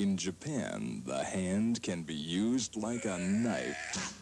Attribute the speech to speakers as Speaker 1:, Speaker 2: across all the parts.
Speaker 1: In Japan, the hand can be used like a knife.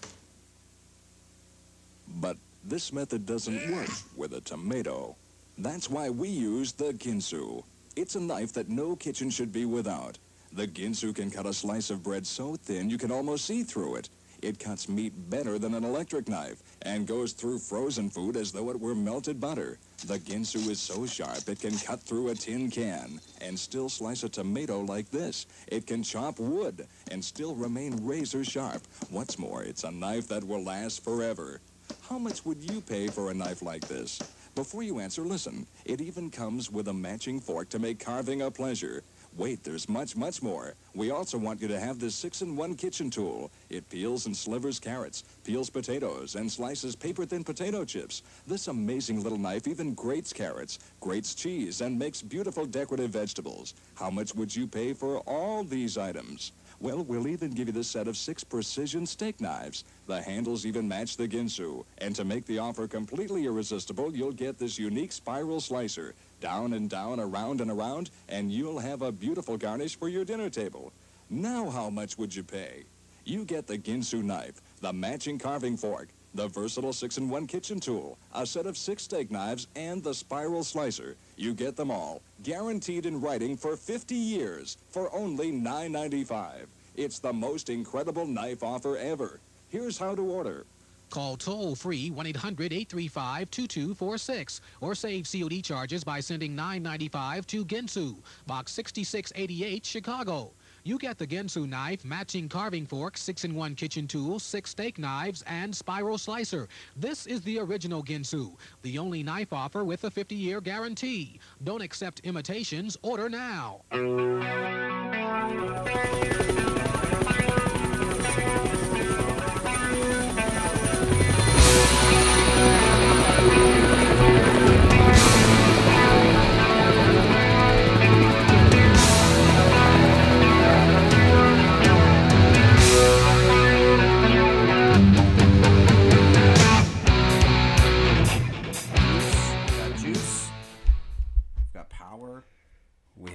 Speaker 1: But this method doesn't work with a tomato. That's why we use the Ginsu. It's a knife that no kitchen should be without. The Ginsu can cut a slice of bread so thin you can almost see through it. It cuts meat better than an electric knife and goes through frozen food as though it were melted butter. The Ginsu is so sharp it can cut through a tin can and still slice a tomato like this. It can chop wood and still remain razor sharp. What's more, it's a knife that will last forever. How much would you pay for a knife like this? Before you answer, listen. It even comes with a matching fork to make carving a pleasure. Wait, there's much, much more. We also want you to have this six-in-one kitchen tool. It peels and slivers carrots, peels potatoes, and slices paper-thin potato chips. This amazing little knife even grates carrots, grates cheese, and makes beautiful decorative vegetables. How much would you pay for all these items? Well, we'll even give you this set of six precision steak knives. The handles even match the Ginsu. And to make the offer completely irresistible, you'll get this unique spiral slicer. Down and down, around and around, and you'll have a beautiful garnish for your dinner table. Now how much would you pay? You get the Ginsu knife, the matching carving fork, the versatile 6-in-1 kitchen tool, a set of six steak knives, and the spiral slicer. You get them all, guaranteed in writing for 50 years, for only $9.95. It's the most incredible knife offer ever. Here's how to order.
Speaker 2: Call toll free 1 800 835 2246 or save COD charges by sending 995 to Ginsu, Box 6688, Chicago. You get the Ginsu knife, matching carving fork, 6 in 1 kitchen tool, 6 steak knives, and spiral slicer. This is the original Ginsu, the only knife offer with a 50 year guarantee. Don't accept imitations. Order now.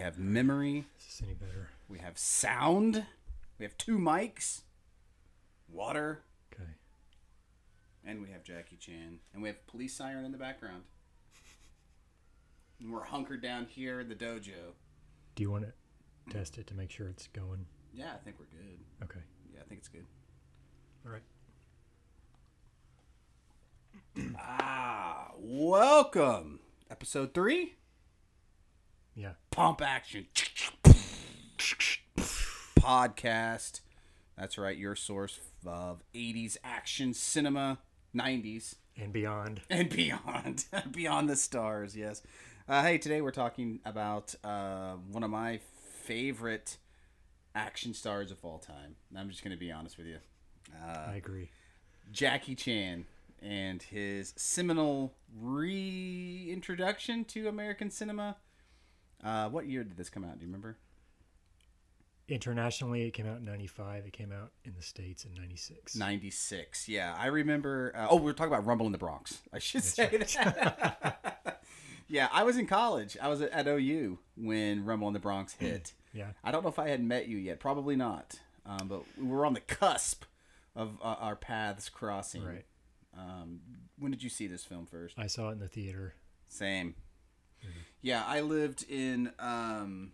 Speaker 3: Have memory.
Speaker 4: Is this any better?
Speaker 3: We have sound. We have two mics. Water.
Speaker 4: Okay.
Speaker 3: And we have Jackie Chan. And we have police siren in the background. And we're hunkered down here in the dojo.
Speaker 4: Do you want to test it to make sure it's going?
Speaker 3: Yeah, I think we're good.
Speaker 4: Okay.
Speaker 3: Yeah, I think it's good.
Speaker 4: All right.
Speaker 3: Ah, welcome. Episode three.
Speaker 4: Yeah.
Speaker 3: Pump action. Podcast. That's right, your source of 80s action cinema, 90s,
Speaker 4: And beyond.
Speaker 3: and beyond. beyond the stars, yes. Uh, hey, today we're talking about uh, one of my favorite action stars of all time. I'm just going to be honest with you.
Speaker 4: I agree.
Speaker 3: Jackie Chan and his seminal reintroduction to American cinema. Uh, what year did this come out? Do you remember?
Speaker 4: Internationally, it came out in 95. It came out in the States in 96.
Speaker 3: 96. Yeah, I remember. Uh, oh, we were talking about Rumble in the Bronx. I should say that. yeah, I was in college. I was at, at OU when Rumble in the Bronx hit.
Speaker 4: Yeah.
Speaker 3: I don't know if I had met you yet. Probably not. Um, but we were on the cusp of uh, our paths crossing.
Speaker 4: Right.
Speaker 3: Um, when did you see this film first?
Speaker 4: I saw it in the theater.
Speaker 3: Same. Yeah, I lived in um,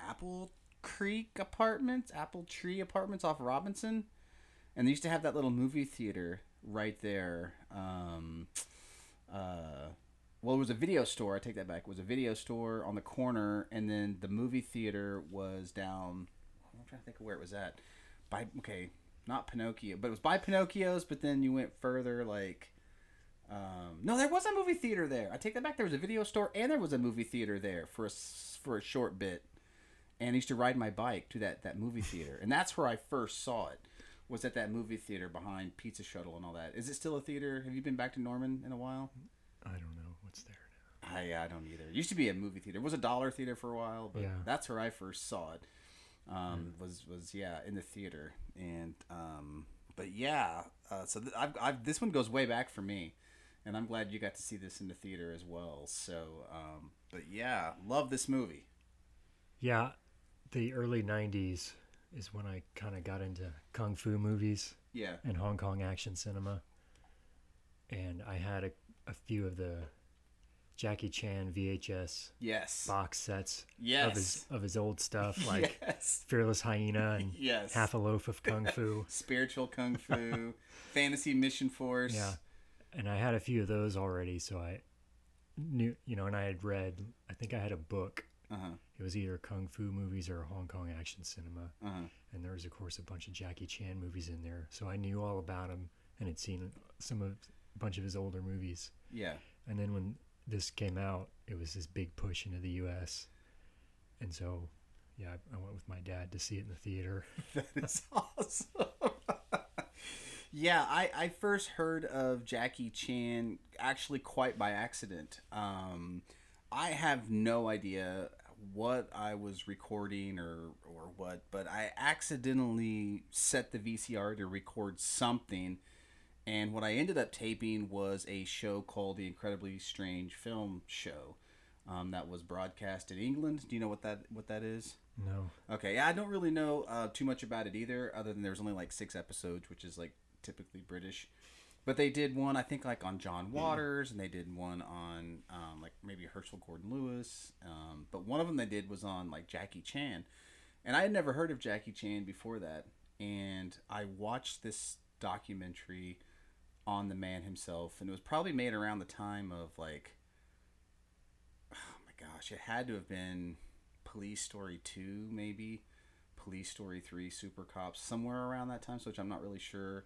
Speaker 3: Apple Creek Apartments, Apple Tree Apartments off Robinson, and they used to have that little movie theater right there. Um, uh, well, it was a video store. I take that back. It was a video store on the corner, and then the movie theater was down. I'm trying to think of where it was at. By okay, not Pinocchio, but it was by Pinocchio's. But then you went further, like um, no, there was a movie theater there. I take that back. There was a video store and there was a movie theater there for a, for a short bit. And I used to ride my bike to that, that movie theater. And that's where I first saw it, was at that movie theater behind Pizza Shuttle and all that. Is it still a theater? Have you been back to Norman in a while?
Speaker 4: I don't know what's there now.
Speaker 3: I, I don't either. It used to be a movie theater. It was a dollar theater for a while, but
Speaker 4: Yeah.
Speaker 3: that's where I first saw it. Um, Was was yeah in the theater, and um, but yeah. Uh, so th- I've, I've this one goes way back for me, and I'm glad you got to see this in the theater as well. So, um, but yeah, love this movie.
Speaker 4: Yeah. the early '90s is when I kind of got into kung fu movies
Speaker 3: Yeah.
Speaker 4: and Hong Kong action cinema, and I had a, a few of the Jackie Chan VHS
Speaker 3: Yes.
Speaker 4: box sets of
Speaker 3: Yes.
Speaker 4: his of his old stuff, like
Speaker 3: yes.
Speaker 4: Fearless Hyena and
Speaker 3: Yes.
Speaker 4: Half a Loaf of Kung Fu.
Speaker 3: Spiritual Kung Fu, Fantasy Mission Force.
Speaker 4: Yeah, and I had a few of those already, so I knew, you know, and I had read. I think I had a book.
Speaker 3: Uh huh.
Speaker 4: It was either kung fu movies or Hong Kong action cinema,
Speaker 3: Uh huh.
Speaker 4: and there was of course a bunch of Jackie Chan movies in there. So I knew all about him and had seen some of a bunch of his older movies.
Speaker 3: Yeah.
Speaker 4: And then when this came out, it was this big push into the U.S. And so, yeah, I, I went with my dad to see it in the theater.
Speaker 3: That is awesome. Yeah, I, I first heard of Jackie Chan actually quite by accident. Um, I have no idea what I was recording or, or what, but I accidentally set the VCR to record something. And what I ended up taping was a show called The Incredibly Strange Film Show um, that was broadcast in England. Do you know what that what that is?
Speaker 4: No,
Speaker 3: Okay, yeah, I don't really know uh, too much about it either, other than there's only like six episodes, which is like typically British. But they did one, I think, like on John Waters, and they did one on um, like maybe Herschell Gordon Lewis. Um, but one of them they did was on like Jackie Chan, and I had never heard of Jackie Chan before that. And I watched this documentary on the man himself, and it was probably made around the time of like, oh my gosh, it had to have been Police Story 2, maybe. Police Story 3, Super Cops, somewhere around that time, so which I'm not really sure.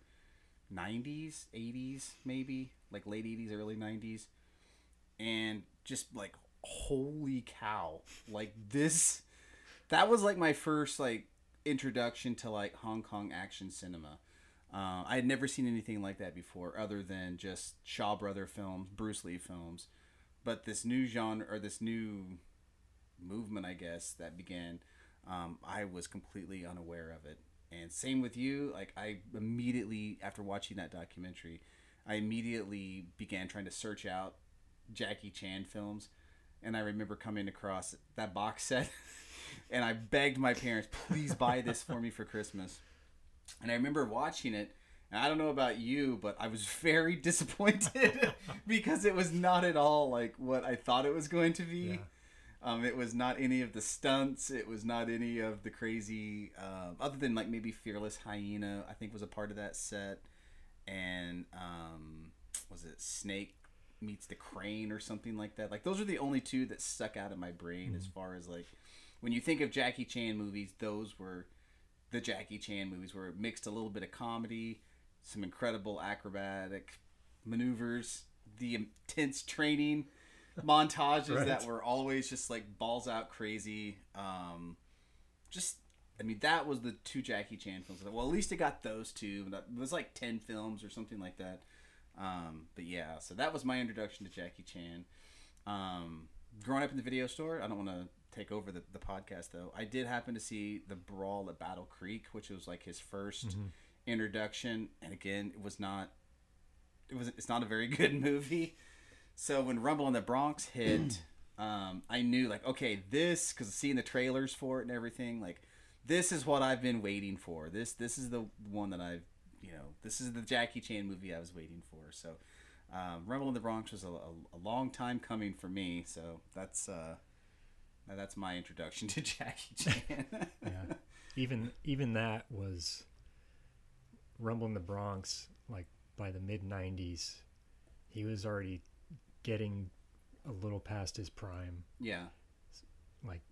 Speaker 3: 90s, 80s, maybe. Like late 80s, early 90s. And just like, holy cow. Like this. That was like my first, like, introduction to like Hong Kong action cinema. Uh, I had never seen anything like that before, other than just Shaw Brother films, Bruce Lee films. But this new genre, or this new movement, I guess, that began, um, I was completely unaware of it. And same with you. Like I immediately after watching that documentary, I immediately began trying to search out Jackie Chan films, and I remember coming across that box set, and I begged my parents, please buy this for me for Christmas. And I remember watching it. And I don't know about you, but I was very disappointed because it was not at all like what I thought it was going to be.
Speaker 4: Yeah.
Speaker 3: Um, it was not any of the stunts. It was not any of the crazy, um, other than like maybe Fearless Hyena. I think was a part of that set, and um, was it Snake meets the Crane or something like that? Like those are the only two that stuck out in my brain as far as like when you think of Jackie Chan movies. Those were the Jackie Chan movies where it mixed a little bit of comedy, some incredible acrobatic maneuvers, the intense training montages
Speaker 4: Right.
Speaker 3: that were always just like balls out crazy. Um, just, I mean, that was the two Jackie Chan films. Well, at least it got those two. It was like 10 films or something like that. Um, but yeah, so that was my introduction to Jackie Chan. Um, growing up in the video store, I don't want to take over the, the podcast though. I did happen to see the Brawl at Battle Creek, which was like his 1st introduction, and again, it was not. It was. It's not a very good movie. So when Rumble in the Bronx hit, um, I knew like, okay, this because seeing the trailers for it and everything, like, this is what I've been waiting for. This this is the one that I've, you know, this is the Jackie Chan movie I was waiting for. So, um, Rumble in the Bronx was a, a, a long time coming for me. So that's uh, that's my introduction to Jackie Chan.
Speaker 4: yeah. Even even that was Rumble in the Bronx. Like by the mid '90s, he was already getting a little past his prime.
Speaker 3: yeah,
Speaker 4: Like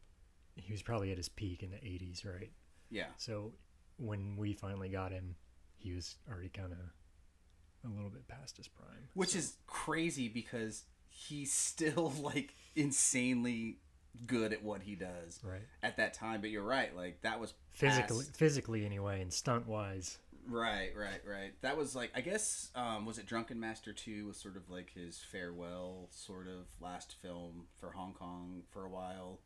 Speaker 4: he was probably at his peak in the '80s, right?
Speaker 3: yeah,
Speaker 4: So when we finally got him, he was already kind of a little bit past his prime.
Speaker 3: which is crazy because he's still like insanely good at what he does
Speaker 4: Right.
Speaker 3: at that time. But you're right, like that was
Speaker 4: Physically,
Speaker 3: past-
Speaker 4: physically anyway, and stunt wise.
Speaker 3: Right, right, right. That was like I guess um, was it Drunken Master Two was sort of like his farewell sort of last film for Hong Kong for a while,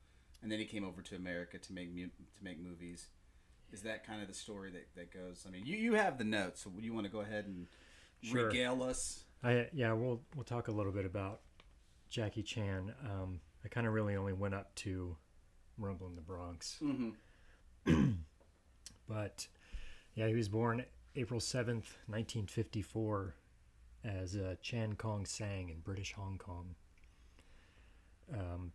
Speaker 3: and then he came over to America to make mu- to make movies. Is that kind of the story that, that goes? I mean, you, you have the notes, so you want to go ahead and
Speaker 4: Sure.
Speaker 3: regale us?
Speaker 4: I yeah, we'll we'll talk a little bit about Jackie Chan. Um, I kind of really only went up to Rumble in the Bronx.
Speaker 3: Mm-hmm.
Speaker 4: but yeah, he was born April 7th, 1954, as uh, Chan Kong Sang in British Hong Kong. Um,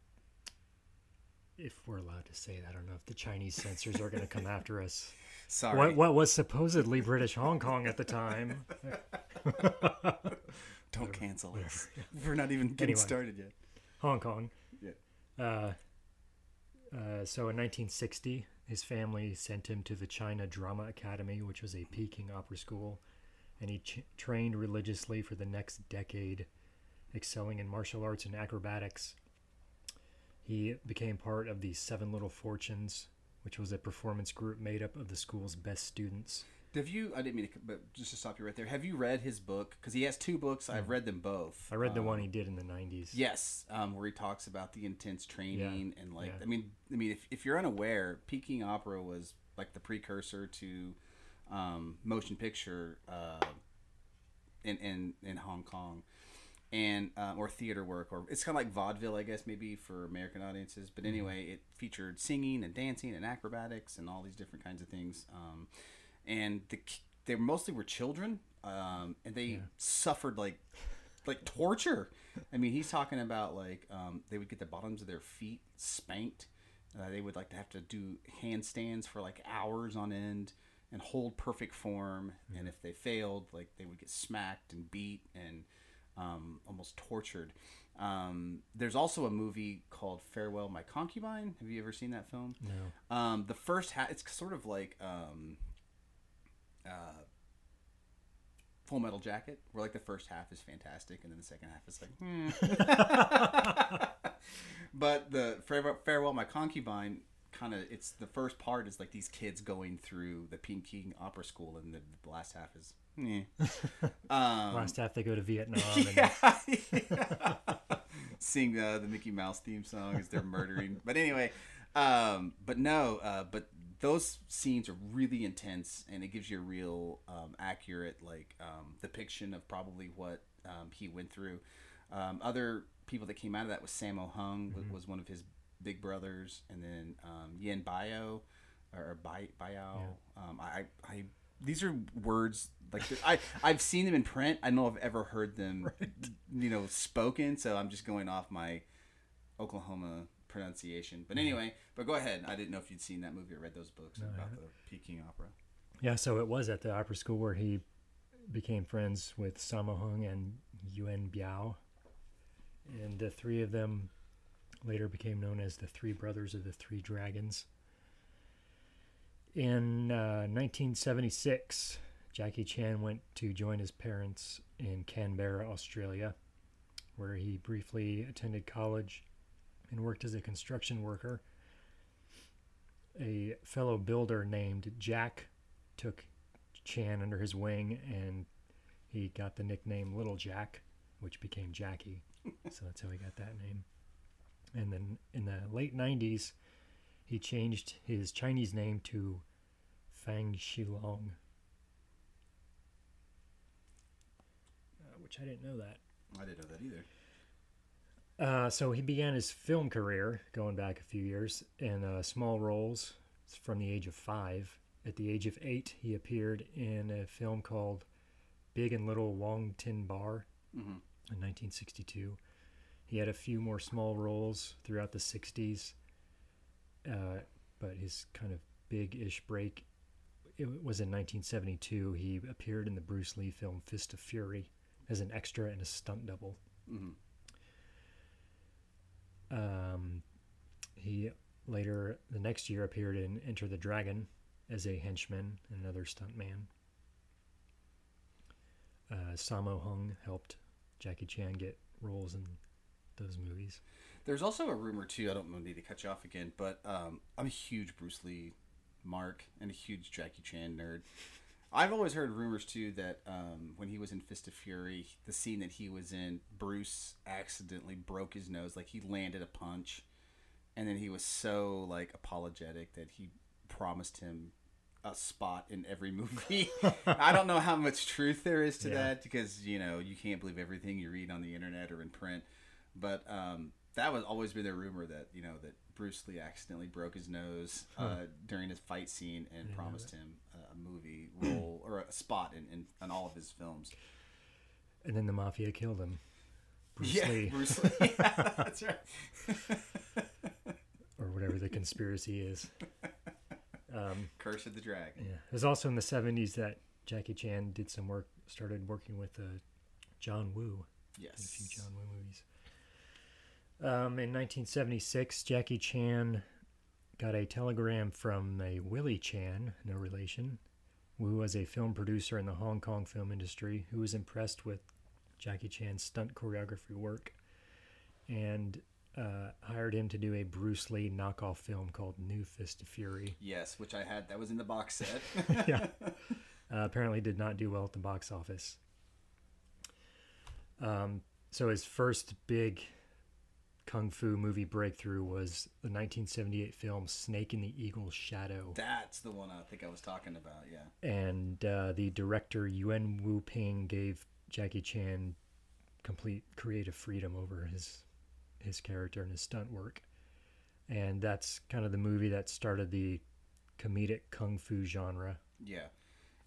Speaker 4: if we're allowed to say that, I don't know if the Chinese censors are going to come after us.
Speaker 3: Sorry.
Speaker 4: What, what was supposedly British Hong Kong at the time?
Speaker 3: Don't cancel us. We're not even getting
Speaker 4: Anyway.
Speaker 3: started yet.
Speaker 4: Hong Kong.
Speaker 3: Yeah.
Speaker 4: Uh, uh, so in 1960, his family sent him to the China Drama Academy, which was a Peking opera school, and he ch- trained religiously for the next decade, excelling in martial arts and acrobatics. He became part of the Seven Little Fortunes, which was a performance group made up of the school's best students.
Speaker 3: Have you? I didn't mean to, but just to stop you right there. Have you read his book? Because he has two books. I've read them both.
Speaker 4: I read the
Speaker 3: Um,
Speaker 4: one he did in the 90s.
Speaker 3: Yes, um, where he talks about the intense training and like
Speaker 4: yeah.
Speaker 3: I mean, I mean, if, if you're unaware, Peking Opera was like the precursor to um, motion picture uh, in, in in Hong Kong, and uh, or theater work, or it's kind of like vaudeville, I guess, maybe for American audiences. But anyway, it featured singing and dancing and acrobatics and all these different kinds of things. Um, and the they mostly were children, um, and they suffered like like torture. I mean, he's talking about like um, they would get the bottoms of their feet spanked. Uh, they would like to have to do handstands for like hours on end and hold perfect form. And if they failed, like they would get smacked and beat and um, almost tortured. Um, there's also a movie called Farewell My Concubine. Have you ever seen that film?
Speaker 4: No.
Speaker 3: Um, the first half, it's sort of like um, uh, Full Metal Jacket, where like the first half is fantastic, and then the second half is like. hmm. but the Farewell, Farewell My Concubine kind of it's the first part is like these kids going through the Peking Opera School, and the, the last half is. um,
Speaker 4: Last half they go to Vietnam. And,
Speaker 3: yeah, yeah. Sing uh, the Mickey Mouse theme song as they're murdering. but anyway, um, but no, uh, but those scenes are really intense, and it gives you a real um, accurate like um, depiction of probably what um, he went through. Um, other people that came out of that was Sammo Hung was, was one of his big brothers, and then um, Yen Bio or Bai Biao. Um, I, I these are words like I I've seen them in print. I don't know if I've ever heard them, you know, spoken. So I'm just going off my Oklahoma pronunciation. But anyway, but go ahead. I didn't know if you'd seen that movie or read those books about the Peking Opera.
Speaker 4: Yeah, so it was at the opera school where he became friends with Sammo Hung and Yuan Biao. And the three of them later became known as the Three Brothers of the Three Dragons. In uh, 1976, Jackie Chan went to join his parents in Canberra, Australia, where he briefly attended college and worked as a construction worker. A fellow builder named Jack took Chan under his wing and he got the nickname Little Jack, which became Jackie. so that's how he got that name. And then in the late 90s, he changed his Chinese name to Fang Shilong. Uh, which I didn't know that.
Speaker 3: I didn't know that either.
Speaker 4: Uh, so he began his film career going back a few years in uh, small roles from the age of five. At the age of eight, he appeared in a film called Big and Little Wong Tin Bar
Speaker 3: Mhm.
Speaker 4: in 1962. He had a few more small roles throughout the 60s, uh, but his kind of big ish break it was in 1972. He appeared in the Bruce Lee film Fist of Fury as an extra and a stunt double.
Speaker 3: Mhm.
Speaker 4: Um, he later, the next year, appeared in Enter the Dragon as a henchman and another stuntman. Uh, Sammo Hung helped Jackie Chan get roles in those movies.
Speaker 3: There's also a rumor too. I don't need to cut you off again, but um, I'm a huge Bruce Lee mark and a huge Jackie Chan nerd. I've always heard rumors too that um, when he was in Fist of Fury, the scene that he was in, Bruce accidentally broke his nose. Like he landed a punch, and then he was so like apologetic that he promised him a spot in every movie. I don't know how much truth there is to
Speaker 4: Yeah.
Speaker 3: that because you know you can't believe everything you read on the internet or in print. But um, that was always been the rumor that you know that Bruce Lee accidentally broke his nose uh, during his fight scene and promised him a, movie role or a spot in, in, in all of his films.
Speaker 4: And then the mafia killed him. Bruce
Speaker 3: yeah,
Speaker 4: Lee,
Speaker 3: Bruce Lee. Yeah, that's right.
Speaker 4: or whatever the conspiracy is. Um,
Speaker 3: Curse of the Dragon.
Speaker 4: yeah. It was also in the 70s that Jackie Chan did some work, started working with uh, John Woo. in a few John Woo movies. Um, in 1976, Jackie Chan got a telegram from a Willie Chan, no relation, who was a film producer in the Hong Kong film industry, who was impressed with Jackie Chan's stunt choreography work and uh, hired him to do a Bruce Lee knockoff film called New Fist of Fury.
Speaker 3: Yes, which I had. That was in the box set.
Speaker 4: yeah. Uh, apparently did not do well at the box office. Um, so his first big kung fu movie breakthrough was the 1978 film Snake in the Eagle's Shadow.
Speaker 3: That's the one I think I was talking about. Yeah.
Speaker 4: And uh, the director Yuen Wu Ping gave Jackie Chan complete creative freedom over his his character and his stunt work. And that's kind of the movie that started the comedic kung fu genre.
Speaker 3: Yeah.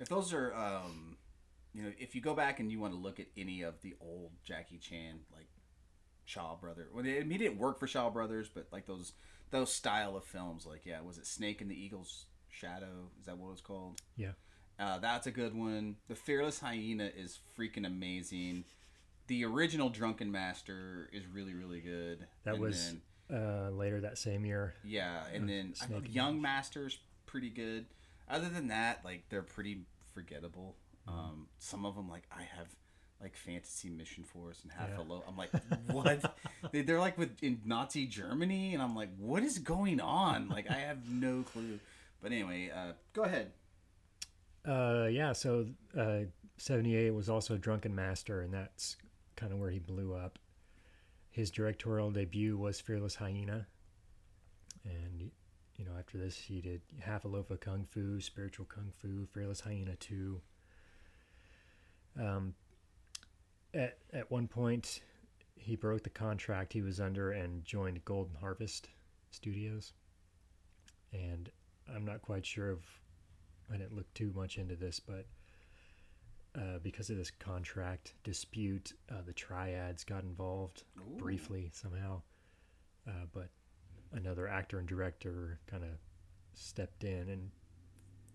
Speaker 3: If those are, um, you know, if you go back and you want to look at any of the old Jackie Chan, like Shaw Brother, well, they, he didn't work for Shaw Brothers, but like those those style of films, like yeah, was it Snake in the Eagle's Shadow? Is that what it's called?
Speaker 4: Yeah.
Speaker 3: Uh, that's a good one. The Fearless Hyena is freaking amazing. The original Drunken Master is really really good.
Speaker 4: That
Speaker 3: And
Speaker 4: was
Speaker 3: then-
Speaker 4: uh, later that same year.
Speaker 3: yeah, and then I
Speaker 4: Snake
Speaker 3: Young Master's pretty good. Other than that, like they're pretty forgettable. Um, some of them, like I have, like Fantasy Mission Force and Half
Speaker 4: Yeah.
Speaker 3: a Low. I'm like, what? they, they're like with in Nazi Germany, and I'm like, what is going on? Like I have no clue. But anyway, uh, go ahead.
Speaker 4: Uh, yeah, so uh, 78 was also Drunken Master, and that's kind of where he blew up. His directorial debut was Fearless Hyena. And, you know, after this, he did Half a Loaf of Kung Fu, Spiritual Kung Fu, Fearless Hyena 2. Um, at, at one point, he broke the contract he was under and joined Golden Harvest Studios. And I'm not quite sure of I didn't look too much into this, but uh, because of this contract dispute, uh, the triads got involved
Speaker 3: Ooh.
Speaker 4: briefly somehow. Uh, but another actor and director kind of stepped in and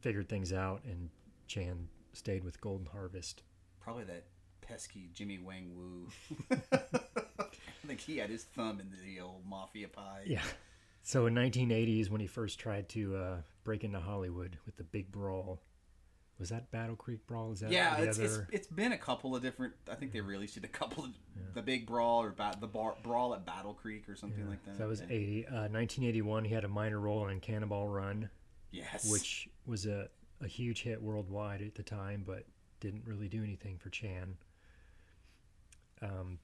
Speaker 4: figured things out, and Chan stayed with Golden Harvest.
Speaker 3: Probably that pesky Jimmy Wang Wu. I think he had his thumb in the old mafia pie.
Speaker 4: Yeah. So in 1980s, when he first tried to uh, break into Hollywood with the Big Brawl, was that Battle Creek Brawl? Is that
Speaker 3: Yeah, it's, it's it's been a couple of different. I think they released it a couple of the big brawl or bat, the bar, brawl at Battle Creek or something like that.
Speaker 4: So that was
Speaker 3: yeah.
Speaker 4: 80. Uh, 1981, he had a minor role in Cannonball Run,
Speaker 3: Yes,
Speaker 4: which was a, a huge hit worldwide at the time, but didn't really do anything for Chan. Um,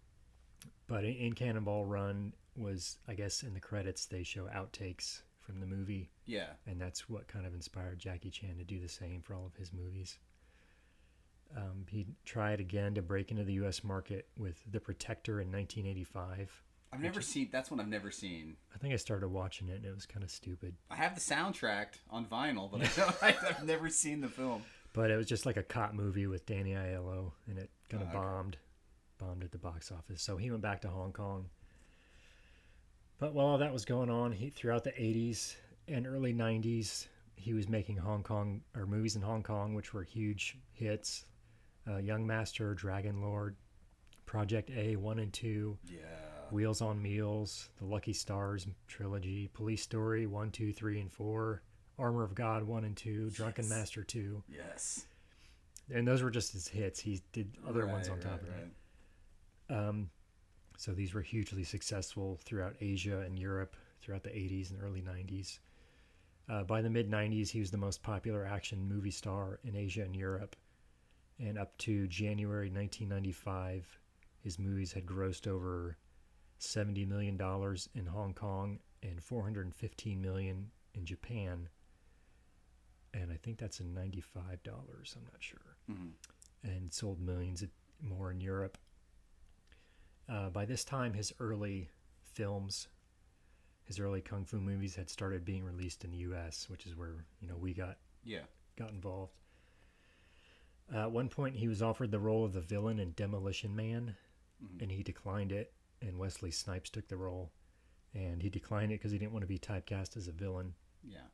Speaker 4: but in, in Cannonball Run was, I guess, in the credits they show outtakes from the movie,
Speaker 3: yeah,
Speaker 4: and that's what kind of inspired Jackie Chan to do the same for all of his movies. Um, he tried again to break into the U.S. market with The Protector in 1985.
Speaker 3: I've never seen. That's one I've never seen.
Speaker 4: I think I started watching it and it was kind of stupid.
Speaker 3: I have the soundtrack on vinyl, but I I've never seen the film.
Speaker 4: But it was just like a cop movie with Danny Aiello, and it kind of
Speaker 3: Oh, okay.
Speaker 4: bombed, bombed at the box office. So he went back to Hong Kong. But while all that was going on, he throughout the '80s and early '90s, he was making Hong Kong or movies in Hong Kong, which were huge hits. Uh, Young Master, Dragon Lord, Project A one and two,
Speaker 3: Yeah,
Speaker 4: Wheels on Meals, The Lucky Stars trilogy, Police Story one, two, three, and four, Armor of God one and two, Drunken
Speaker 3: Yes.
Speaker 4: Master two
Speaker 3: yes.
Speaker 4: and those were just his hits. He did other ones on top
Speaker 3: right,
Speaker 4: of
Speaker 3: right.
Speaker 4: Um, so these were hugely successful throughout Asia and Europe throughout the 80s and early 90s. Uh, by the mid 90s, he was the most popular action movie star in Asia and Europe. And up to January 1995, his movies had grossed over $70 million in Hong Kong and 415 million in Japan. And I think that's in $95, I'm not sure
Speaker 3: Mhm.
Speaker 4: and sold millions more in Europe. Uh, by this time, his early films. His early kung fu movies had started being released in the U.S., which is where you know we got
Speaker 3: Yeah.
Speaker 4: got involved. Uh, at one point, he was offered the role of the villain in Demolition Man, and he declined it. And Wesley Snipes took the role, and he declined it because he didn't want to be typecast as a villain.
Speaker 3: Yeah.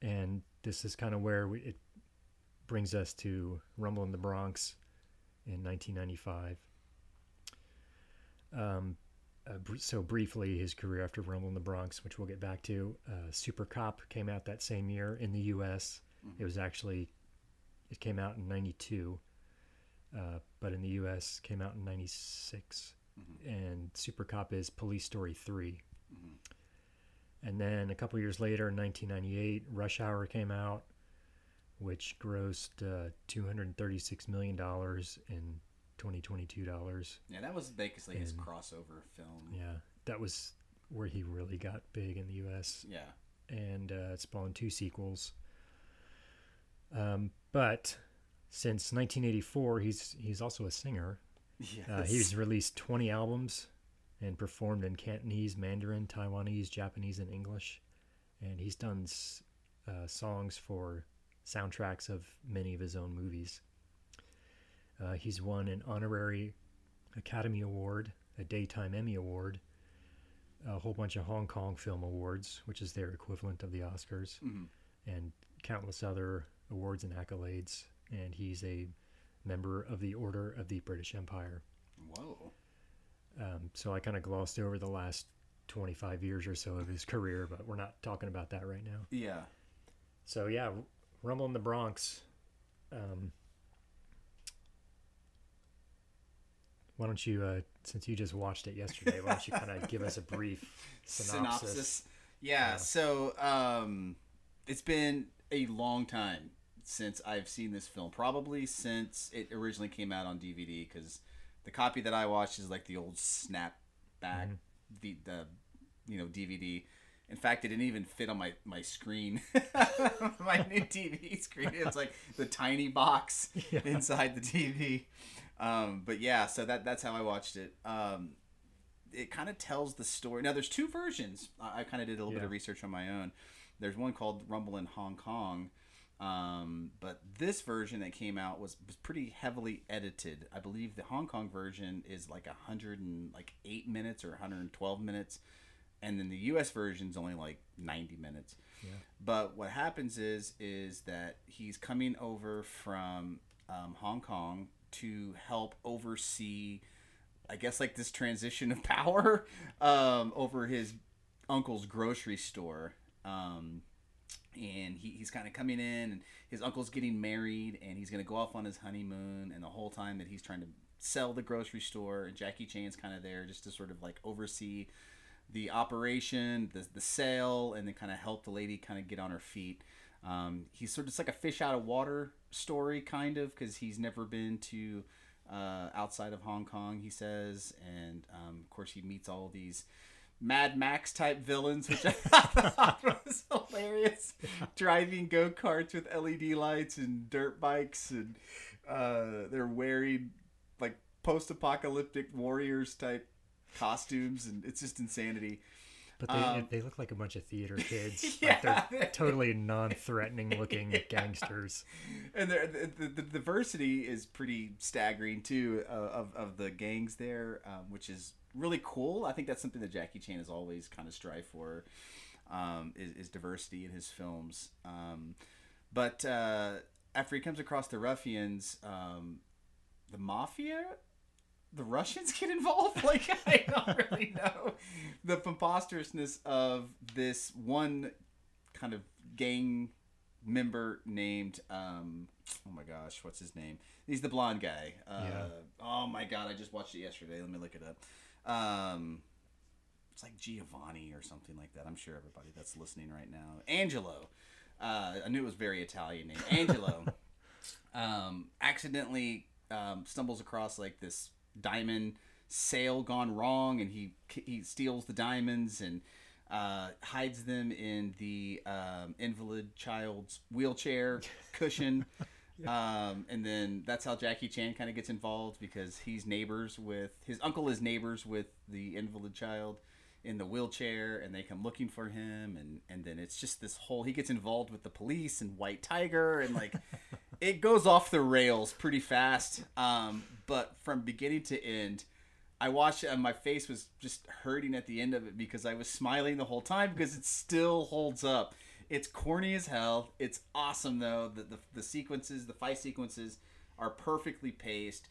Speaker 4: And this is kind of where we, it brings us to Rumble in the Bronx in 1995. Um, uh, so briefly, his career after Rumble in the Bronx, which we'll get back to, uh, Super Cop came out that same year in the U.S. It was actually it came out in '92, uh, but in the U.S. came out in '96. And Super Cop is Police Story 3 and then a couple years later, in 1998, Rush Hour came out, which grossed uh, 236 million dollars in 2022 dollars.
Speaker 3: Yeah, that was basically his crossover film.
Speaker 4: Yeah, that was where he really got big in the U.S.
Speaker 3: Yeah.
Speaker 4: and uh, it spawned two sequels. Um, but since 1984, he's he's also a singer.
Speaker 3: Yes.
Speaker 4: Uh, he's released 20 albums and performed in Cantonese, Mandarin, Taiwanese, Japanese, and English. And he's done s- uh, songs for soundtracks of many of his own movies. Uh, he's won an honorary Academy Award, a Daytime Emmy Award, a whole bunch of Hong Kong Film Awards, which is their equivalent of the Oscars,
Speaker 3: Mhm.
Speaker 4: and countless other awards and accolades. And he's a member of the Order of the British Empire.
Speaker 3: Whoa.
Speaker 4: Um, so I kind of glossed over the last 25 years or so of his career, but we're not talking about that right now.
Speaker 3: Yeah.
Speaker 4: So yeah, Rumble in the Bronx. Um, why don't you, uh, since you just watched it yesterday, why don't you kind of give us a brief synopsis?
Speaker 3: Yeah,
Speaker 4: Yeah.
Speaker 3: So, um, it's been a long time since I've seen this film. Probably since it originally came out on DVD, because the copy that I watched is like the old snapback,
Speaker 4: Mm-hmm.
Speaker 3: the, the you know DVD. In fact, it didn't even fit on my my screen, my new TV screen. It's like the tiny box
Speaker 4: Yeah.
Speaker 3: inside the TV. Um, but yeah, so that that's how I watched it. Um, it kind of tells the story. Now, there's two versions. I, I kind of did a little bit of research on my own. There's one called Rumble in Hong Kong, um, but this version that came out was, was pretty heavily edited. I believe the Hong Kong version is like a hundred and like eight minutes or 112 minutes, and then the U.S. version is only like 90 minutes.
Speaker 4: Yeah.
Speaker 3: But what happens is is that he's coming over from um, Hong Kong to help oversee, I guess, like this transition of power um, over his uncle's grocery store. Um, and he, he's kind of coming in, and his uncle's getting married, and he's going to go off on his honeymoon. And the whole time that he's trying to sell the grocery store, and Jackie Chan's kind of there just to sort of like oversee the operation, the, the sale, and then kind of help the lady kind of get on her feet. Um, he's sort of it's like a fish out of water story, kind of, because he's never been to uh, outside of Hong Kong, he says. And um, of course, he meets all these Mad Max type villains, which I thought was hilarious. Driving go karts with LED lights and dirt bikes, and uh, they're wearing like post apocalyptic warriors type costumes, and it's just insanity.
Speaker 4: But they,
Speaker 3: Um,
Speaker 4: they look like a bunch of theater kids.
Speaker 3: Yeah.
Speaker 4: Like they're totally non-threatening looking gangsters.
Speaker 3: and the, the, the diversity is pretty staggering too uh, of, of the gangs there um, which is really cool i think that's something that jackie chan has always kind of strive for um, is, is diversity in his films um, but uh, after he comes across the ruffians um, the mafia the Russians get involved? Like, I don't really know the preposterousness of this one kind of gang member named, um, oh my gosh, what's his name? He's the blonde guy. Uh,
Speaker 4: Yeah.
Speaker 3: Oh my god, I just watched it yesterday. Let me look it up. Um, it's like Giovanni or something like that. I'm sure everybody that's listening right now. Angelo. Uh, I knew it was very Italian name. Angelo um, accidentally um, stumbles across like this diamond sale gone wrong, and he he steals the diamonds and uh, hides them in the um, invalid child's wheelchair cushion. Um, and then that's how Jackie Chan kind of gets involved because he's neighbors with his uncle is neighbors with the invalid child, in the wheelchair and they come looking for him and and then it's just this whole he gets involved with the police and white tiger and like it goes off the rails pretty fast. Um but from beginning to end i watched it and my face was just hurting at the end of it because i was smiling the whole time because it still holds up. It's corny as hell. It's awesome though the the, the sequences the fight sequences are perfectly paced.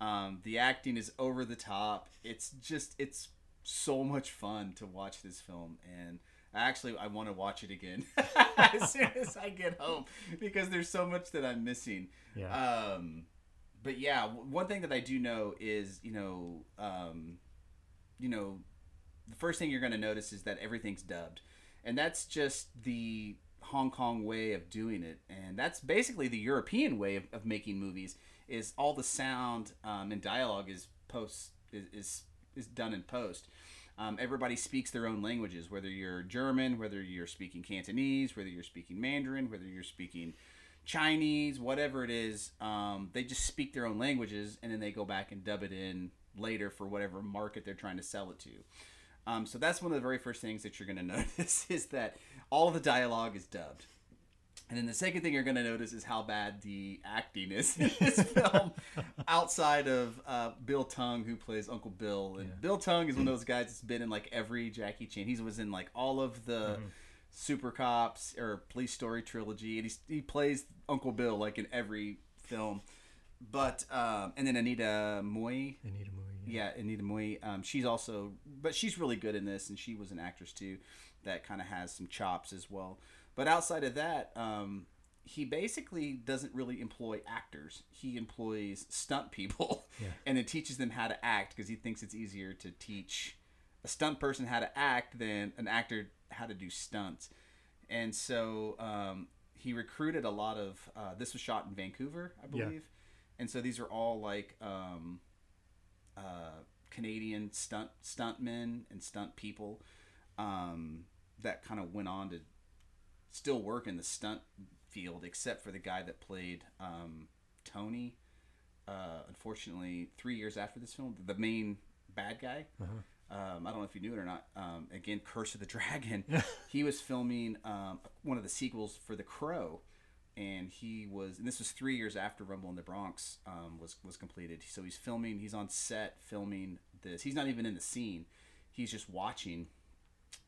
Speaker 3: Um, the acting is over the top. It's just it's so much fun to watch this film and actually I want to watch it again as soon as I get home because there's so much that I'm missing.
Speaker 4: Yeah.
Speaker 3: Um, but yeah, w- one thing that I do know is you know um, you know the first thing you're going to notice is that everything's dubbed, and that's just the Hong Kong way of doing it, and that's basically the European way of, of making movies. Is all the sound um, and dialogue is post is, is is done in post. Um, everybody speaks their own languages, whether you're German, whether you're speaking Cantonese, whether you're speaking Mandarin, whether you're speaking Chinese, whatever it is. Um, they just speak their own languages, and then they go back and dub it in later for whatever market they're trying to sell it to. Um, so that's one of the very first things that you're going to notice is that all the dialogue is dubbed. And then the second thing you're going to notice is how bad the acting is in this film, outside of uh, Bill Tung, who plays Uncle Bill. And Bill Tung is one of those guys that's been in like every Jackie Chan. He was in like all of the Super Cops or Police Story trilogy, and he, he plays Uncle Bill like in every film. But um, and then Anita Moy,
Speaker 4: Anita Mui.
Speaker 3: yeah, Anita Mui. Um, she's also, but she's really good in this, and she was an actress too, that kind of has some chops as well. But outside of that, um, he basically doesn't really employ actors. He employs stunt people,
Speaker 4: Yeah.
Speaker 3: and then teaches them how to act because he thinks it's easier to teach a stunt person how to act than an actor how to do stunts. And so um, he recruited a lot of. Uh, this was shot in Vancouver, I
Speaker 4: Yeah.
Speaker 3: believe, and so these are all like. Um, uh, Canadian stunt stuntmen and stunt people um, that kind of went on to still work in the stunt field, except for the guy that played um, Tony. Uh, unfortunately, three years after this film, the main bad guy. Um, I don't know if you knew it or not. Um, again, Curse of the Dragon. he was filming um, one of the sequels for The Crow, and he was. And this was three years after Rumble in the Bronx um, was was completed. So he's filming. He's on set filming this. He's not even in the scene. He's just watching,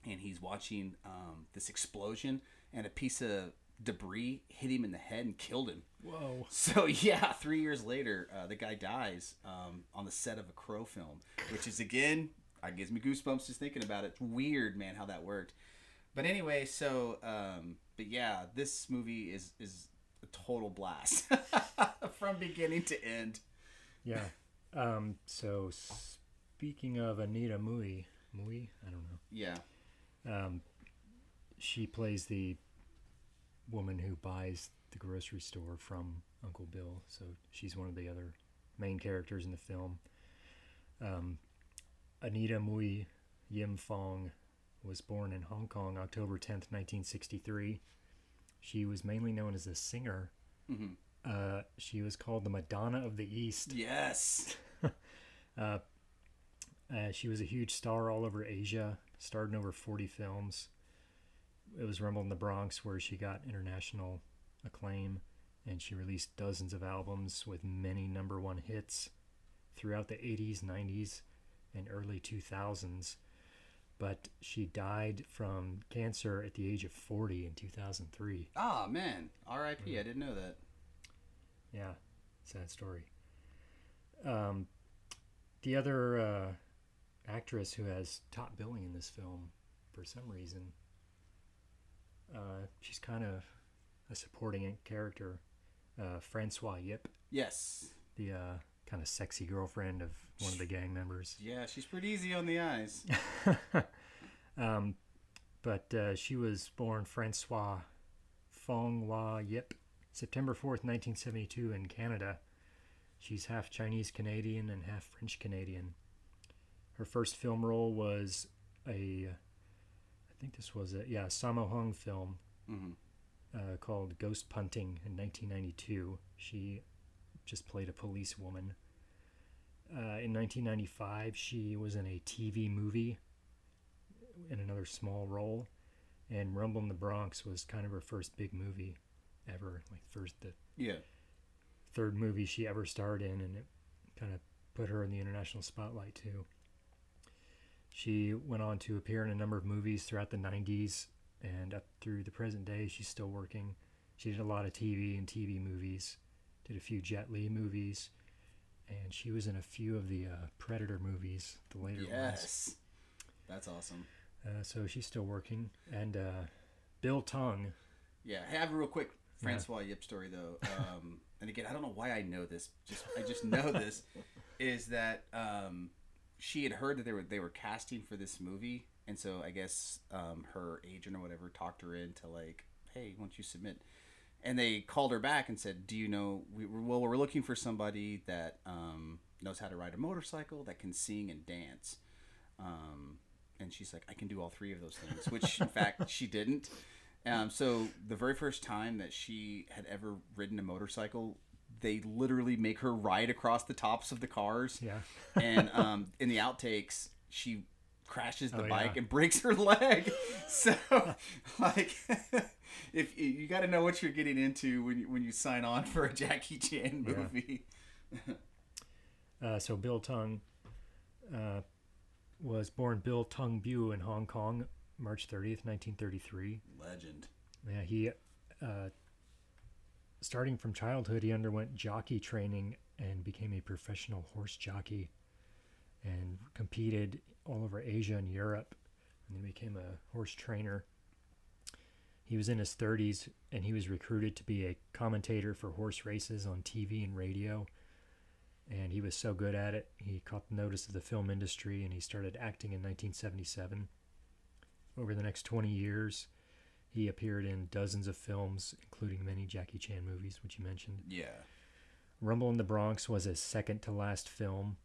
Speaker 3: and he's watching um, this explosion, and a piece of debris hit him in the head and killed him.
Speaker 4: Whoa.
Speaker 3: So yeah, three years later, uh, the guy dies um, on the set of a Crow film, which is again, it gives me goosebumps just thinking about it. It's weird, man, how that worked. But anyway, so um, but yeah, this movie is is a total blast from beginning to end.
Speaker 4: Yeah. Um, so speaking of Anita Mui, Mui, I don't know.
Speaker 3: Yeah,
Speaker 4: Um, she plays the woman who buys the grocery store from Uncle Bill. So she's one of the other main characters in the film. Um, Anita Mui Yim Fong was born in Hong Kong October 10th, 1963. She was mainly known as a singer.
Speaker 3: Mhm.
Speaker 4: Uh, she was called the Madonna of the East.
Speaker 3: yes,
Speaker 4: Uh, she was a huge star all over Asia, starred in over 40 films. It was Rumble in the Bronx where she got international acclaim, and she released dozens of albums with many number one hits throughout the 80s, 90s, and early 2000s. But she died from cancer at the age of 40 in 2003.
Speaker 3: ah man, R.I.P. I didn't know that.
Speaker 4: Yeah, sad story. Um, the other uh, actress who has top billing in this film, for some reason, uh, she's kind of a supporting character. Uh, Francois Yip,
Speaker 3: Yes,
Speaker 4: the uh, kind of sexy girlfriend of one of the gang members.
Speaker 3: yeah, she's pretty easy on the eyes.
Speaker 4: um, but uh, she was born Francois Fong Hua Yip, September 4th, 1972, in Canada. She's half Chinese Canadian and half French Canadian. Her first film role was a, I think this was a, yeah, Sammo Hung film
Speaker 3: hmm
Speaker 4: uh, called Ghost Punting in 1992. She just played a police woman. Uh, in 1995, she was in a TV movie in another small role. And Rumble in the Bronx was kind of her first big movie ever, like first the
Speaker 3: Yeah.
Speaker 4: third movie she ever starred in, and it kind of put her in the international spotlight too. She went on to appear in a number of movies throughout the 90s and up through the present day. She's still working. She did a lot of TV and TV movies, did a few Jet Li movies, and she was in a few of the uh, Predator movies, the later ones.
Speaker 3: Yes. That's awesome.
Speaker 4: Uh, so she's still working. And uh, Bill Tung,
Speaker 3: Yeah. Hey, I have a real quick Francois Yip story though. Um, and again, I don't know why I know this. Just I just know this is that um, she had heard that they were they were casting for this movie, and so I guess um, her agent or whatever talked her into like, hey, why don't you submit? And they called her back and said, "Do you know? We, well, we're looking for somebody that um, knows how to ride a motorcycle, that can sing and dance." Um, and she's like, "I can do all three of those things," which in fact she didn't. Um, so the very first time that she had ever ridden a motorcycle, they literally make her ride across the tops of the cars.
Speaker 4: yeah.
Speaker 3: And um, in the outtakes, she crashes the
Speaker 4: Oh,
Speaker 3: bike
Speaker 4: yeah.
Speaker 3: and breaks her leg. So, like, if you got to know what you're getting into when you, when you sign on for a Jackie Chan
Speaker 4: Yeah.
Speaker 3: movie.
Speaker 4: Uh, so Bill Tung uh, was born Bill Tung Bu in Hong Kong, March 30th, 1933.
Speaker 3: Legend.
Speaker 4: Yeah, he, uh, starting from childhood, he underwent jockey training and became a professional horse jockey and competed all over Asia and Europe and then became a horse trainer. He was in his 30s and he was recruited to be a commentator for horse races on TV and radio. And he was so good at it, he caught the notice of the film industry and he started acting in 1977. Over the next 20 years, he appeared in dozens of films, including many Jackie Chan movies, which you mentioned.
Speaker 3: Yeah.
Speaker 4: Rumble in the Bronx was his second to last film.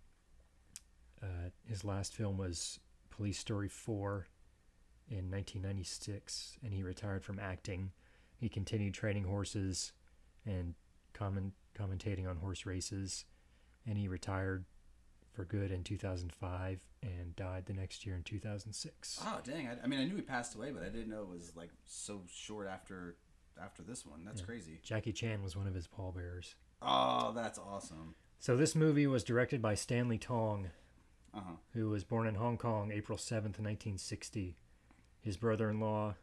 Speaker 4: Uh, his last film was Police Story 4 in 1996, and he retired from acting. He continued training horses and comment, commentating on horse races, and he retired for good in 2005 and died the next year in 2006.
Speaker 3: Oh dang! I, I mean, I knew he passed away, but I didn't know it was like so short after after this one. That's crazy.
Speaker 4: Jackie Chan was one of his pallbearers.
Speaker 3: Oh, that's awesome.
Speaker 4: So this movie was directed by Stanley Tong,
Speaker 3: Uh huh.
Speaker 4: who was born in Hong Kong April 7th, 1960. His brother-in-law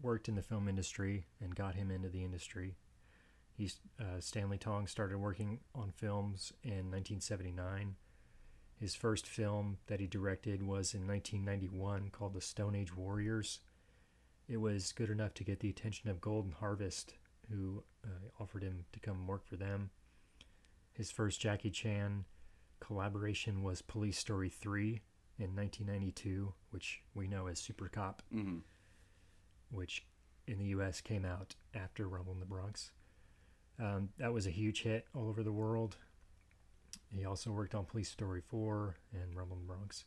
Speaker 4: worked in the film industry and got him into the industry. He, uh, Stanley Tong started working on films in 1979. His first film that he directed was in 1991 called The Stone Age Warriors. It was good enough to get the attention of Golden Harvest, who uh, offered him to come work for them. His first Jackie Chan collaboration was Police Story 3 in 1992, which we know as Super Cop,
Speaker 3: Mm-hmm.
Speaker 4: which in the US came out after Rumble in the Bronx. Um, that was a huge hit all over the world. He also worked on Police Story 4 and Rumble in the Bronx.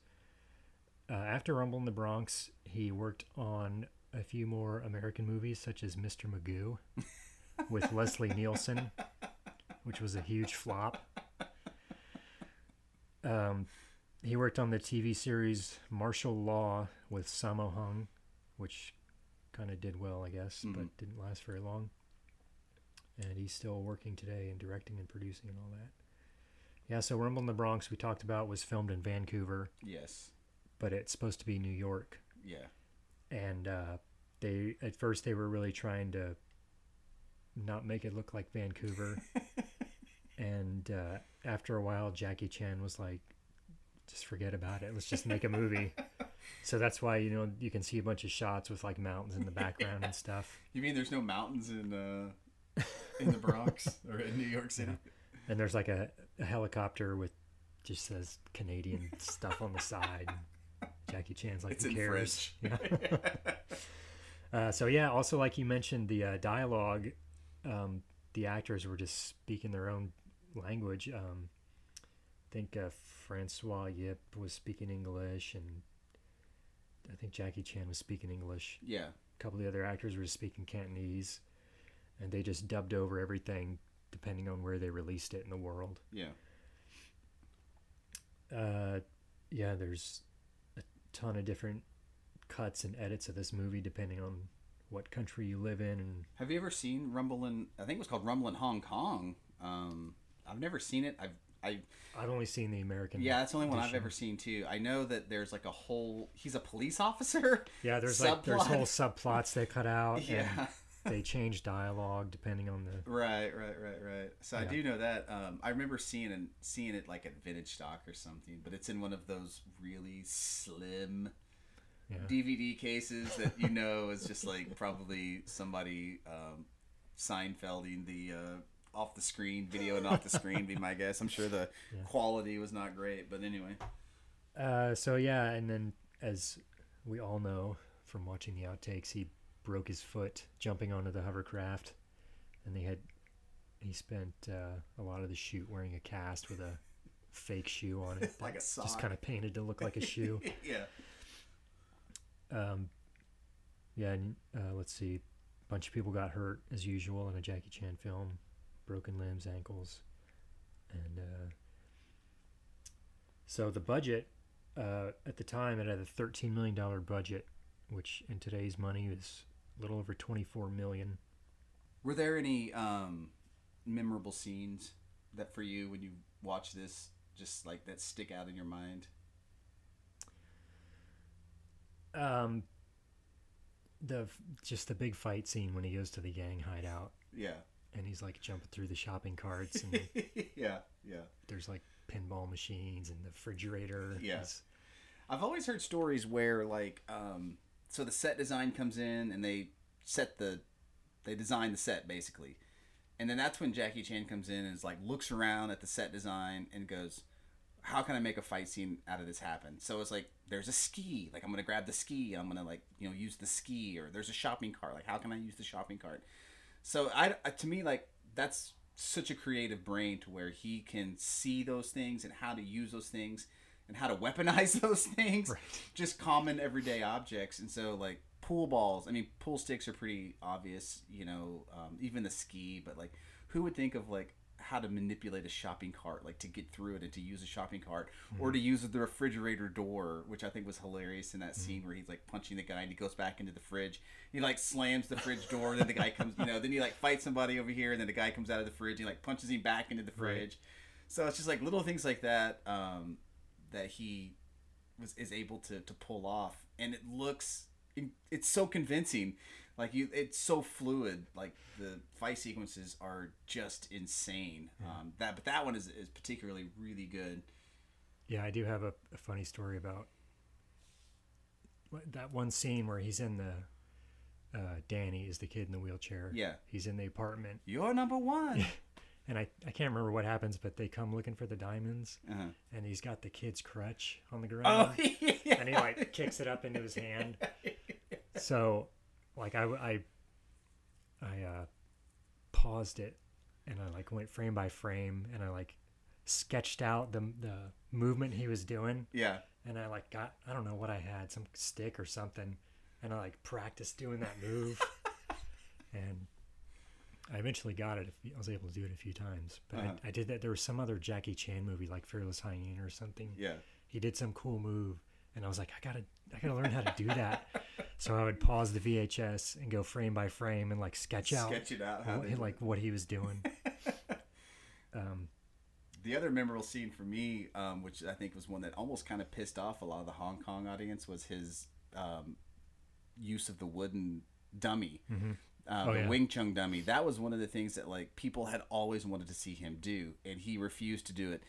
Speaker 4: Uh, after Rumble in the Bronx, he worked on a few more American movies, such as Mr. Magoo with Leslie Nielsen, which was a huge flop. Um, he worked on the TV series Martial Law with Sammo Hung, which kind of did well, I guess,
Speaker 3: Mhm.
Speaker 4: but didn't last very long. And he's still working today and directing and producing and all that. Yeah, so Rumble in the Bronx we talked about was filmed in Vancouver,
Speaker 3: Yes.
Speaker 4: but it's supposed to be New York.
Speaker 3: Yeah.
Speaker 4: And uh, they at first they were really trying to not make it look like Vancouver. and uh, after a while, Jackie Chan was like, "Just forget about it. Let's just make a movie." so that's why you know you can see a bunch of shots with like mountains in the background and stuff.
Speaker 3: You mean there's no mountains in uh in the Bronx or in New York City?
Speaker 4: And there's like a, a helicopter with just says Canadian stuff on the side. Jackie Chan's like,
Speaker 3: It's
Speaker 4: who
Speaker 3: in
Speaker 4: cares? Yeah. uh, so yeah, also like you mentioned, the uh, dialogue, um, the actors were just speaking their own language. Um, I think uh, Francois Yip was speaking English, and I think Jackie Chan was speaking English.
Speaker 3: Yeah.
Speaker 4: A couple of the other actors were speaking Cantonese, and they just dubbed over everything depending on where they released it in the world.
Speaker 3: Yeah.
Speaker 4: Uh, yeah, there's a ton of different cuts and edits of this movie depending on what country you live in and
Speaker 3: Have you ever seen Rumble in? I think it was called Rumble in Hong Kong. Um, I've never seen it. I've I
Speaker 4: I've only seen the American.
Speaker 3: yeah, that's the only one I've ever seen too. I know that there's like a whole. He's a police officer.
Speaker 4: Yeah, there's like there's whole subplots they cut out.
Speaker 3: Yeah.
Speaker 4: They change dialogue depending on the.
Speaker 3: Right, right, right, right. So I do know that. Um, I remember seeing and seeing it like at vintage stock or something, but it's in one of those really slim
Speaker 4: Yeah.
Speaker 3: DVD cases that you know is just like probably somebody um, Seinfelding the uh, off the screen video and off the screen. Be my guess. I'm sure the quality was not great, but anyway.
Speaker 4: Uh, so yeah, and then as we all know from watching the outtakes, he broke his foot jumping onto the hovercraft, and they had he spent uh, a lot of the shoot wearing a cast with a fake shoe on it,
Speaker 3: Like a sock, just
Speaker 4: kind of painted to look like a shoe.
Speaker 3: yeah.
Speaker 4: Um, yeah, and uh, let's see, a bunch of people got hurt as usual in a Jackie Chan film, broken limbs, ankles, and uh, so the budget uh, at the time it had a thirteen million dollar budget, which in today's money is a little over twenty four million.
Speaker 3: Were there any um, memorable scenes that for you when you watch this, just like that stick out in your mind?
Speaker 4: Um, the just the big fight scene when he goes to the gang hideout
Speaker 3: Yeah.
Speaker 4: and he's like jumping through the shopping carts and
Speaker 3: yeah, yeah.
Speaker 4: there's like pinball machines and the refrigerator.
Speaker 3: Yeah. I've always heard stories where like um so the set design comes in and they set the they design the set basically. And then that's when Jackie Chan comes in and is like looks around at the set design and goes, How can I make a fight scene out of this happen? So it's like there's a ski, like I'm gonna grab the ski I'm gonna like, you know, use the ski or there's a shopping cart, like how can I use the shopping cart? So I to me like that's such a creative brain to where he can see those things and how to use those things and how to weaponize those things.
Speaker 4: Right.
Speaker 3: just common everyday objects. And so like pool balls i mean pool sticks are pretty obvious you know um, even the ski but like who would think of like how to manipulate a shopping cart like to get through it and to use a shopping cart or to use the refrigerator door which i think was hilarious in that scene where he's like punching the guy and he goes back into the fridge. He like slams the fridge door and then the guy comes you know then he like fights somebody over here and then the guy comes out of the fridge he like punches him back into the
Speaker 4: Right.
Speaker 3: fridge. So it's just like little things like that um, that he was is able to to pull off, and it looks it's so convincing. Like you, it's so fluid. Like the fight sequences are just insane. Um, that but that one is is particularly really good.
Speaker 4: Yeah, I do have a, a funny story about that one scene where he's in the. Uh, Danny is the kid in the wheelchair.
Speaker 3: Yeah.
Speaker 4: He's in the apartment,
Speaker 3: You're number one.
Speaker 4: and I, I can't remember what happens, but they come looking for the diamonds,
Speaker 3: uh-huh.
Speaker 4: and he's got the kid's crutch on the
Speaker 3: Oh
Speaker 4: ground,
Speaker 3: yeah.
Speaker 4: and he like kicks it up into his hand. So, like I, I, I uh, paused it, and I like went frame by frame, and I like sketched out the the movement he was doing.
Speaker 3: yeah.
Speaker 4: and I like got I don't know what I had some stick or something, and I like practiced doing that move, and I eventually got it. I was able to do it a few times, but
Speaker 3: Uh-huh.
Speaker 4: I, I did that. There was some other Jackie Chan movie like Fearless Hyena or something.
Speaker 3: Yeah.
Speaker 4: He did some cool move, and I was like, I gotta I gotta learn how to do that. so I would pause the VHS and go frame by frame and like sketch out
Speaker 3: Sketch it out. How
Speaker 4: what, like what he was doing. um,
Speaker 3: the other memorable scene for me, um, which I think was one that almost kind of pissed off a lot of the Hong Kong audience, was his um, use of the wooden dummy, uh,
Speaker 4: Oh,
Speaker 3: the
Speaker 4: yeah.
Speaker 3: Wing Chun dummy. That was one of the things that like people had always wanted to see him do, and he refused to do it.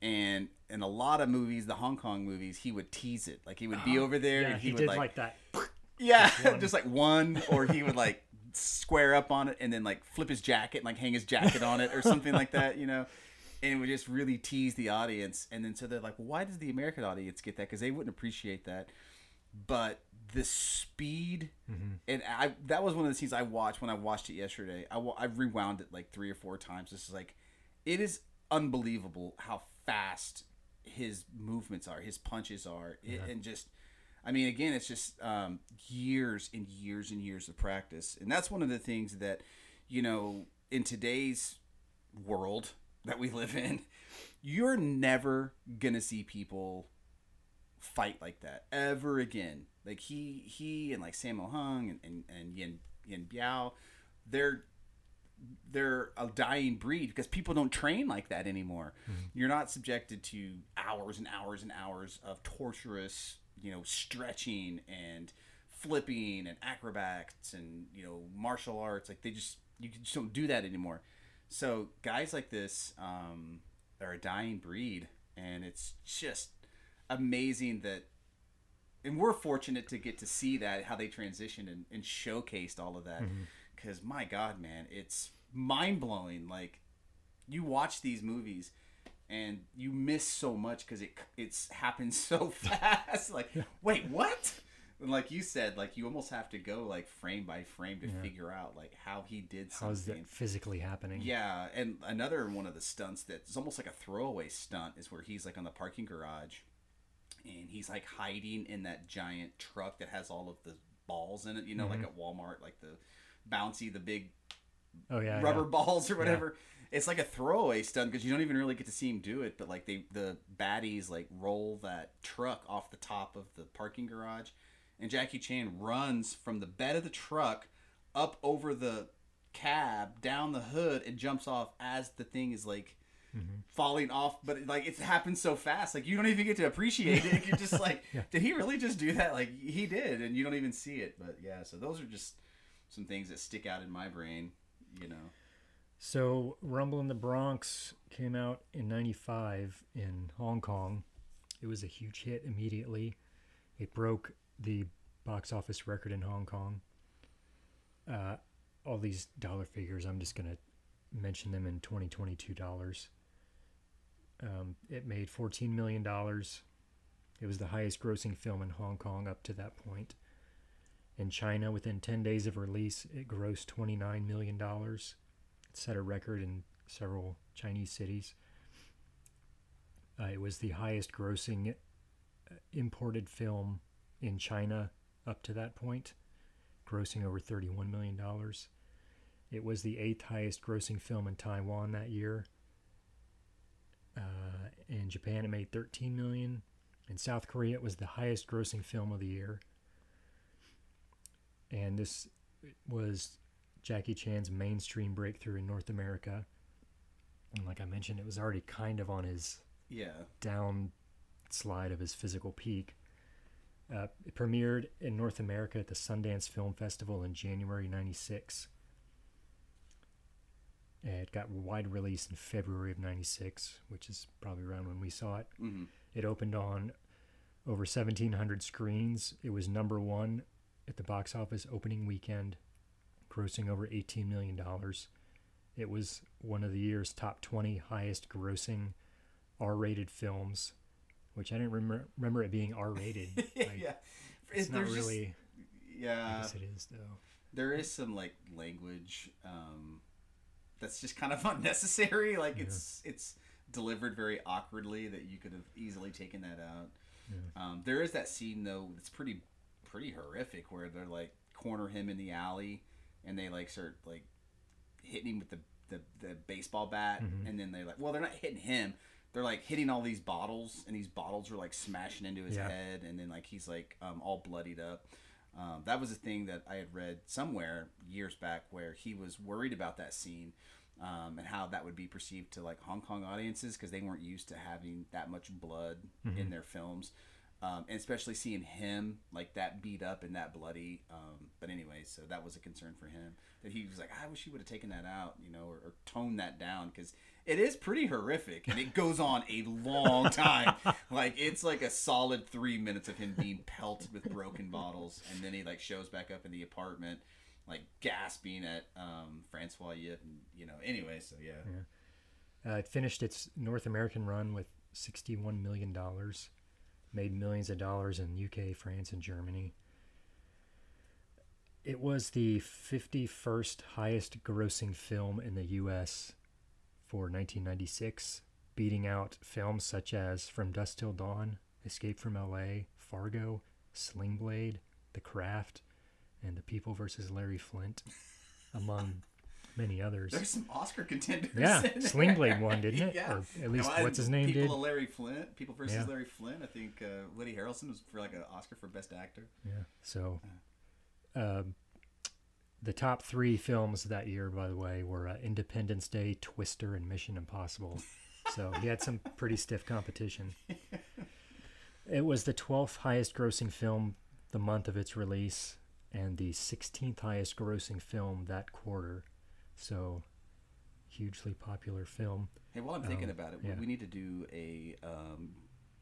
Speaker 3: And in a lot of movies, the Hong Kong movies, he would tease it. Like he would be over there,
Speaker 4: yeah,
Speaker 3: and
Speaker 4: he,
Speaker 3: he, would
Speaker 4: did
Speaker 3: like,
Speaker 4: like that.
Speaker 3: yeah,
Speaker 4: one.
Speaker 3: just like one, or he would like square up on it and then like flip his jacket and like hang his jacket on it or something like that, you know. And it would just really tease the audience. And then so they're like, well, why does the American audience get that? Because they wouldn't appreciate that. But the speed, and I that was one of the scenes I watched when I watched it yesterday. I, I rewound it like three or four times. This is like, it is unbelievable how fast his movements are, his punches are, it, and just I mean, again, it's just um, years and years and years of practice, and that's one of the things that, you know, in today's world that we live in, you're never gonna see people fight like that ever again. Like he he and like Sammo Hung and and, and Yin Yuen Biao, they're they're a dying breed because people don't train like that anymore. You're not subjected to hours and hours and hours of torturous, you know, stretching and flipping and acrobats and you know martial arts. Like they just you just don't do that anymore. So guys like this um, are a dying breed, and it's just amazing that. And we're fortunate to get to see that how they transitioned and, and showcased all of that. Mm-hmm. Because my god man it's mind blowing like you watch these movies and you miss so much because it it's happened so fast. Like wait what? And like you said like you almost have to go like frame by frame to figure out like how he did something
Speaker 4: that physically happening?
Speaker 3: yeah, and another one of the stunts that's almost like a throwaway stunt is where he's like on the parking garage and he's like hiding in that giant truck that has all of the balls in it, you know, like mm-hmm. at Walmart, like the bouncy, the big
Speaker 4: Oh yeah.
Speaker 3: rubber
Speaker 4: yeah.
Speaker 3: balls or whatever. It's like a throwaway stunt because you don't even really get to see him do it, but like they the baddies like roll that truck off the top of the parking garage and Jackie Chan runs from the bed of the truck up over the cab down the hood and jumps off as the thing is like falling off but like it happens so fast like you don't even get to appreciate it you're just like did he really just do that like he did and you don't even see it but yeah so those are just some things that stick out in my brain you know
Speaker 4: So Rumble in the Bronx came out in 95 in Hong Kong. It was a huge hit immediately. It broke the box office record in Hong Kong. Uh, all these dollar figures, I'm just going to mention them in 2022 dollars. Um, it made $14 million. It was the highest grossing film in Hong Kong up to that point. In China, within 10 days of release, it grossed $29 million. It set a record in several Chinese cities. Uh, it was the highest grossing uh, imported film in China up to that point, grossing over $31 million. It was the eighth highest grossing film in Taiwan that year. Uh, in Japan, it made 13 million. In South Korea, it was the highest grossing film of the year. And this was Jackie Chan's mainstream breakthrough in North America. And like I mentioned, it was already kind of on his
Speaker 3: yeah
Speaker 4: down slide of his physical peak. Uh, it premiered in North America at the Sundance Film Festival in January 96. It got wide release in February of 96, which is probably around when we saw it.
Speaker 3: hmm
Speaker 4: It opened on over 1,700 screens. It was number one at the box office opening weekend, grossing over $18 million. It was one of the year's top 20 highest grossing R rated films, which I didn't remember, remember it being R rated. Like,
Speaker 3: yeah
Speaker 4: It's
Speaker 3: It-
Speaker 4: not
Speaker 3: there's just-
Speaker 4: really. I
Speaker 3: yeah
Speaker 4: guess it is, though.
Speaker 3: there is some like language um, that's just kind of unnecessary. Like it's it's delivered very awkwardly that you could have easily taken that out. Um, there is that scene though that's pretty pretty horrific where they're like corner him in the alley and they like start like hitting him with the the, the baseball bat and then they're like well they're not hitting him they're like hitting all these bottles and these bottles are like smashing into his
Speaker 4: Yeah.
Speaker 3: head and then like he's like um, all bloodied up um, that was a thing that I had read somewhere years back where he was worried about that scene um, and how that would be perceived to like Hong Kong audiences because they weren't used to having that much blood in their films. Um, and especially seeing him like that beat up and that bloody. Um, but anyway, so that was a concern for him that he was like, I wish he would have taken that out, you know, or, or toned that down because it is pretty horrific and it goes on a long time. like it's like a solid three minutes of him being pelted with broken bottles, and then he like shows back up in the apartment, like gasping at um, Francois Yip, and you know. Anyway, so yeah.
Speaker 4: Uh, it finished its North American run with $61 million, made millions of dollars in UK, France, and Germany. It was the 51st highest grossing film in the US for 1996, beating out films such as From Dusk Till Dawn, Escape from LA, Fargo, Sling Blade, The Craft, and The People vs. Larry Flynt, among many others.
Speaker 3: There's some Oscar contenders.
Speaker 4: Yeah,
Speaker 3: in
Speaker 4: Sling Blade
Speaker 3: there.
Speaker 4: won, didn't it?
Speaker 3: Yeah.
Speaker 4: Or at least
Speaker 3: No,
Speaker 4: what's his name
Speaker 3: People
Speaker 4: did?
Speaker 3: of Larry Flynt. People versus
Speaker 4: Yeah.
Speaker 3: Larry Flynt. I think uh, Woody Harrelson was for like an Oscar for Best Actor.
Speaker 4: Yeah. So, um, the top three films that year, by the way, were uh, Independence Day, Twister, and Mission Impossible. So he had some pretty stiff competition. It was the 12th highest grossing film the month of its release and the 16th highest grossing film that quarter. So, hugely popular film.
Speaker 3: Hey, while I'm thinking about it, we-
Speaker 4: Um, yeah.
Speaker 3: we need to do a um,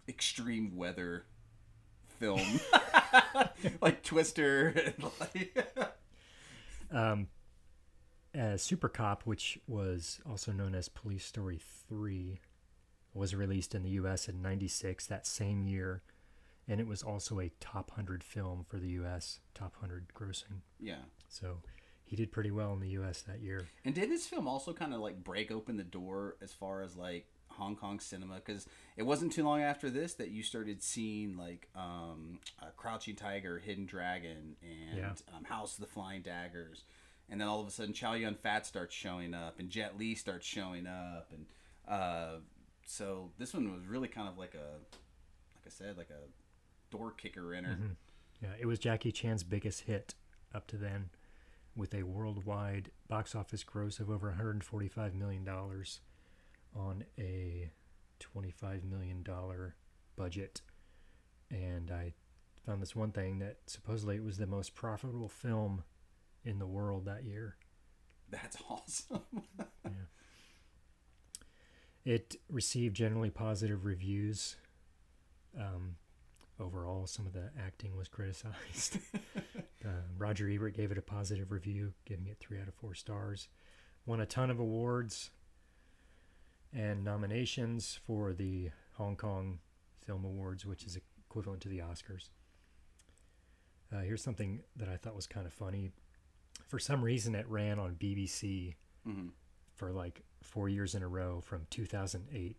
Speaker 3: extreme weather film, like Twister. Like,
Speaker 4: Um, uh, Super Cop, which was also known as Police Story 3, was released in the US in 96 that same year. And it was also a top 100 film for the US, top 100 grossing.
Speaker 3: yeah.
Speaker 4: So he did pretty well in the US that year.
Speaker 3: And did this film also kind of like break open the door as far as like Hong Kong cinema? Because it wasn't too long after this that you started seeing like um, uh, Crouching Tiger, Hidden Dragon, and
Speaker 4: Yeah.
Speaker 3: um, House of the Flying Daggers. And then all of a sudden, Chow Yun Fat starts showing up, and Jet Li starts showing up, and uh, so this one was really kind of like a, like I said, like a door kicker in her.
Speaker 4: Yeah, it was Jackie Chan's biggest hit up to then, with a worldwide box office gross of over 145 million dollars on a 25 million dollar budget. And I found this one thing that supposedly it was the most profitable film in the world that year.
Speaker 3: That's awesome. yeah.
Speaker 4: It received generally positive reviews. Um, overall, some of the acting was criticized. uh, Roger Ebert gave it a positive review, giving it three out of four stars. Won a ton of awards and nominations for the Hong Kong Film Awards, which is equivalent to the Oscars. Uh, here's something that I thought was kind of funny. For some reason, it ran on BBC
Speaker 3: Mhm.
Speaker 4: for like four years in a row from 2008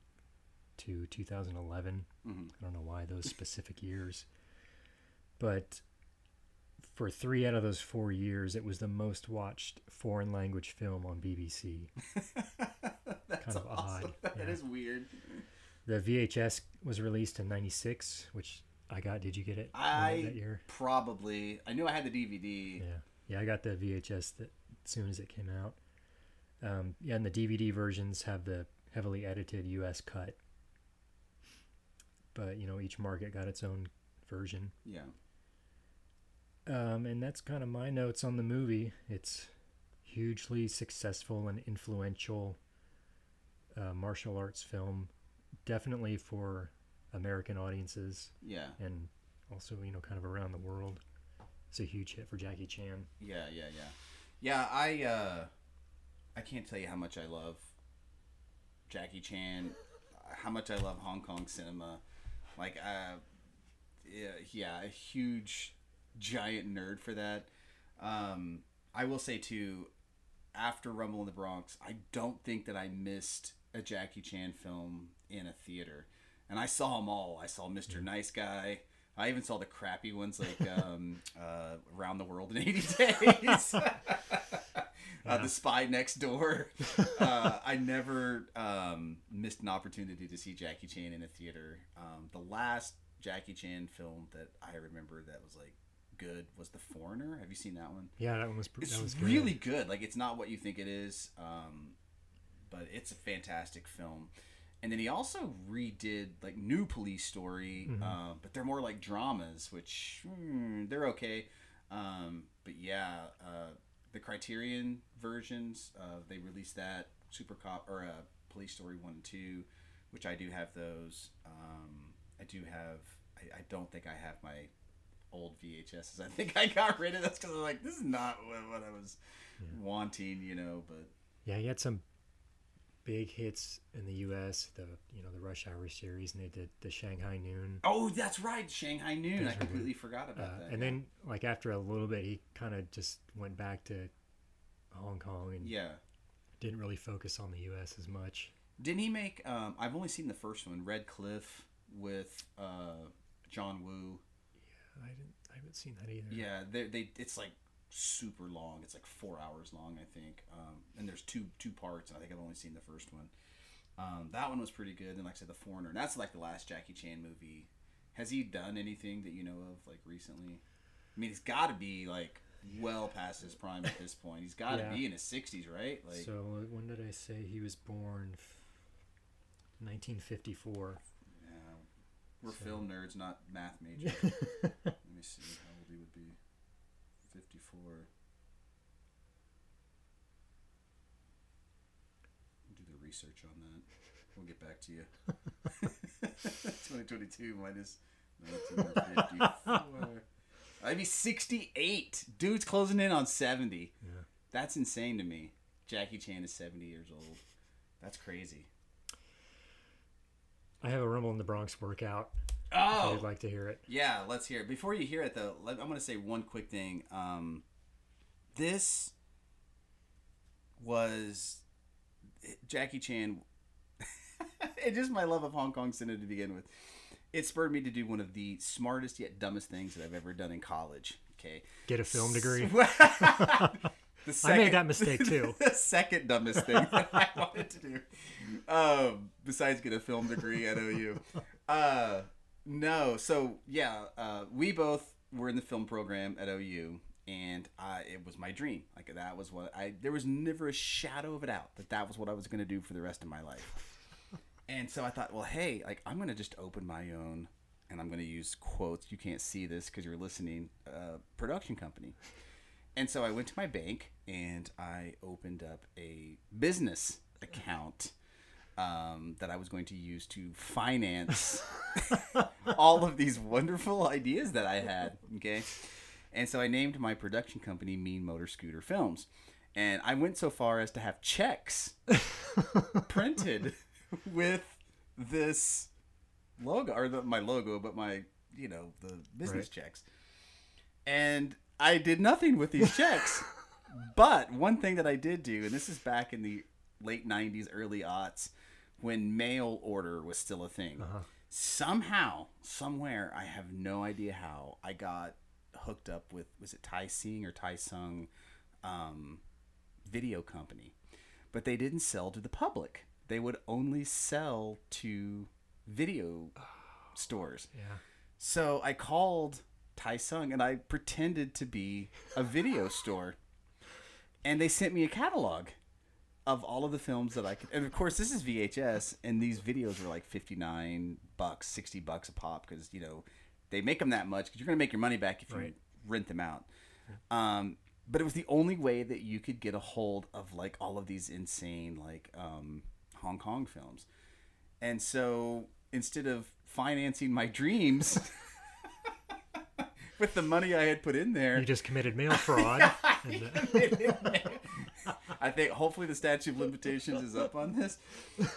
Speaker 4: to 2011.
Speaker 3: Mhm.
Speaker 4: I don't know why those specific years, but for three out of those four years, it was the most watched foreign language film on BBC.
Speaker 3: That's
Speaker 4: Kind of
Speaker 3: awesome.
Speaker 4: odd,
Speaker 3: That
Speaker 4: yeah.
Speaker 3: is weird.
Speaker 4: The VHS was released in '96, which I got. Did you get it
Speaker 3: I
Speaker 4: that year?
Speaker 3: probably. I knew I had the DVD.
Speaker 4: Yeah, yeah, I got the VHS that as soon as it came out. Um, yeah, and the DVD versions have the heavily edited US cut, but you know each market got its own version.
Speaker 3: Yeah.
Speaker 4: Um, and that's kind of my notes on the movie. It's hugely successful and influential uh, martial arts film, definitely for American audiences
Speaker 3: Yeah.
Speaker 4: and also you know kind of around the world. It's a huge hit for Jackie Chan.
Speaker 3: Yeah. Yeah. Yeah. Yeah. I. uh I can't tell you how much I love Jackie Chan. How much I love Hong Kong cinema. Like. Uh, yeah. Yeah. A huge, giant nerd for that. Um, I will say too. After Rumble in the Bronx, I don't think that I missed a Jackie Chan film in a theater, and I saw them all. I saw Mr. Nice Guy. I even saw the crappy ones like um, uh, Around the World in 80 Days. uh, the Spy Next Door. Uh, I never um, missed an opportunity to see Jackie Chan in a theater. Um, the last Jackie Chan film that I remember that was like good was The Foreigner. Have you seen that one?
Speaker 4: Yeah, that one was pr-
Speaker 3: It's
Speaker 4: that was
Speaker 3: really good. Like it's not what you think it is, um, but it's a fantastic film. And then he also redid like New Police Story,
Speaker 4: Mm-hmm.
Speaker 3: uh, but they're more like dramas, which hmm, they're okay. Um, but yeah, uh, the Criterion versions, uh, they released that Super Cop or uh, Police Story one and two, which I do have those. Um, I do have. I, I don't think I have my old VHSs. I think I got rid of those because I'm like, this is not what, I was wanting, you know. But
Speaker 4: Yeah, he had some big hits in the U.S. The you know the Rush Hour series, and they did the Shanghai Noon.
Speaker 3: oh, that's right, Shanghai Noon.
Speaker 4: Those
Speaker 3: I completely forgot about
Speaker 4: Uh,
Speaker 3: that.
Speaker 4: and then like after a little bit, he kind of just went back to Hong Kong and
Speaker 3: yeah,
Speaker 4: didn't really focus on the U.S. as much.
Speaker 3: didn't he make? Um, I've only seen the first one, Red Cliff, with uh, John Woo.
Speaker 4: I didn't. I haven't seen that either.
Speaker 3: Yeah, they, they it's like super long. It's like four hours long, I think. Um, and there's two two parts. And I think I've only seen the first one. Um, that one was pretty good. And like I said, The Foreigner. And that's like the last Jackie Chan movie. Has he done anything that you know of like recently? I mean, he's got to be like well past his prime at this point. He's got to
Speaker 4: Yeah.
Speaker 3: be in his sixties, right? Like,
Speaker 4: so when did I say he was born? 1954.
Speaker 3: We're
Speaker 4: So-
Speaker 3: film nerds, not math majors. Let me see how old he would be. Fifty-four. Do the research on that. We'll get back to you. 2022 minus 1954. I'd be 68. Dude's closing in on 70.
Speaker 4: Yeah.
Speaker 3: That's insane to me. Jackie Chan is 70 years old. That's crazy.
Speaker 4: I have a Rumble in the Bronx workout.
Speaker 3: Oh,
Speaker 4: If you'd like to hear it.
Speaker 3: Yeah, let's hear it. Before you hear it, though, let, I'm going to say one quick thing. Um, this was Jackie Chan. and just my love of Hong Kong cinema to begin with. It spurred me to do one of the smartest yet dumbest things that I've ever done in college. Okay.
Speaker 4: Get a film degree.
Speaker 3: the
Speaker 4: I made that mistake too.
Speaker 3: the second dumbest thing that I wanted to do, um, besides get a film degree at OU. Uh, no, so yeah, uh, we both were in the film program at OU, and I, it was my dream. Like that was what I. There was never a shadow of a doubt that that was what I was going to do for the rest of my life. And so I thought, well, hey, like I'm going to just open my own, and I'm going to use quotes. You can't see this because you're listening. Uh, production company. And so I went to my bank and I opened up a business account um, that I was going to use to finance all of these wonderful ideas that I had. Okay. And so I named my production company Mean Motor Scooter Films. And I went so far as to have checks printed with this logo, or the, my logo, but my, you know, the business
Speaker 4: Right.
Speaker 3: checks. And I did nothing with these checks. but one thing that I did do, and this is back in the late 90s, early aughts, when mail order was still a thing. Somehow, somewhere, I have no idea how, I got hooked up with, was it Tai Sing or Tai Sung um, video company? But they didn't sell to the public. They would only sell to video stores.
Speaker 4: Yeah.
Speaker 3: So I called Tai Sung and I pretended to be a video store. And they sent me a catalog of all of the films that I could. And of course, this is VHS, and these videos were like 59 bucks, 60 bucks a pop because, you know, they make them that much because you're going to make your money back if you
Speaker 4: Right.
Speaker 3: rent them out. Um, but it was the only way that you could get a hold of like all of these insane, like, um, Hong Kong films. And so instead of financing my dreams with the money I had put in there,
Speaker 4: You just committed mail fraud. uh,
Speaker 3: I think hopefully the statute of limitations is up on this.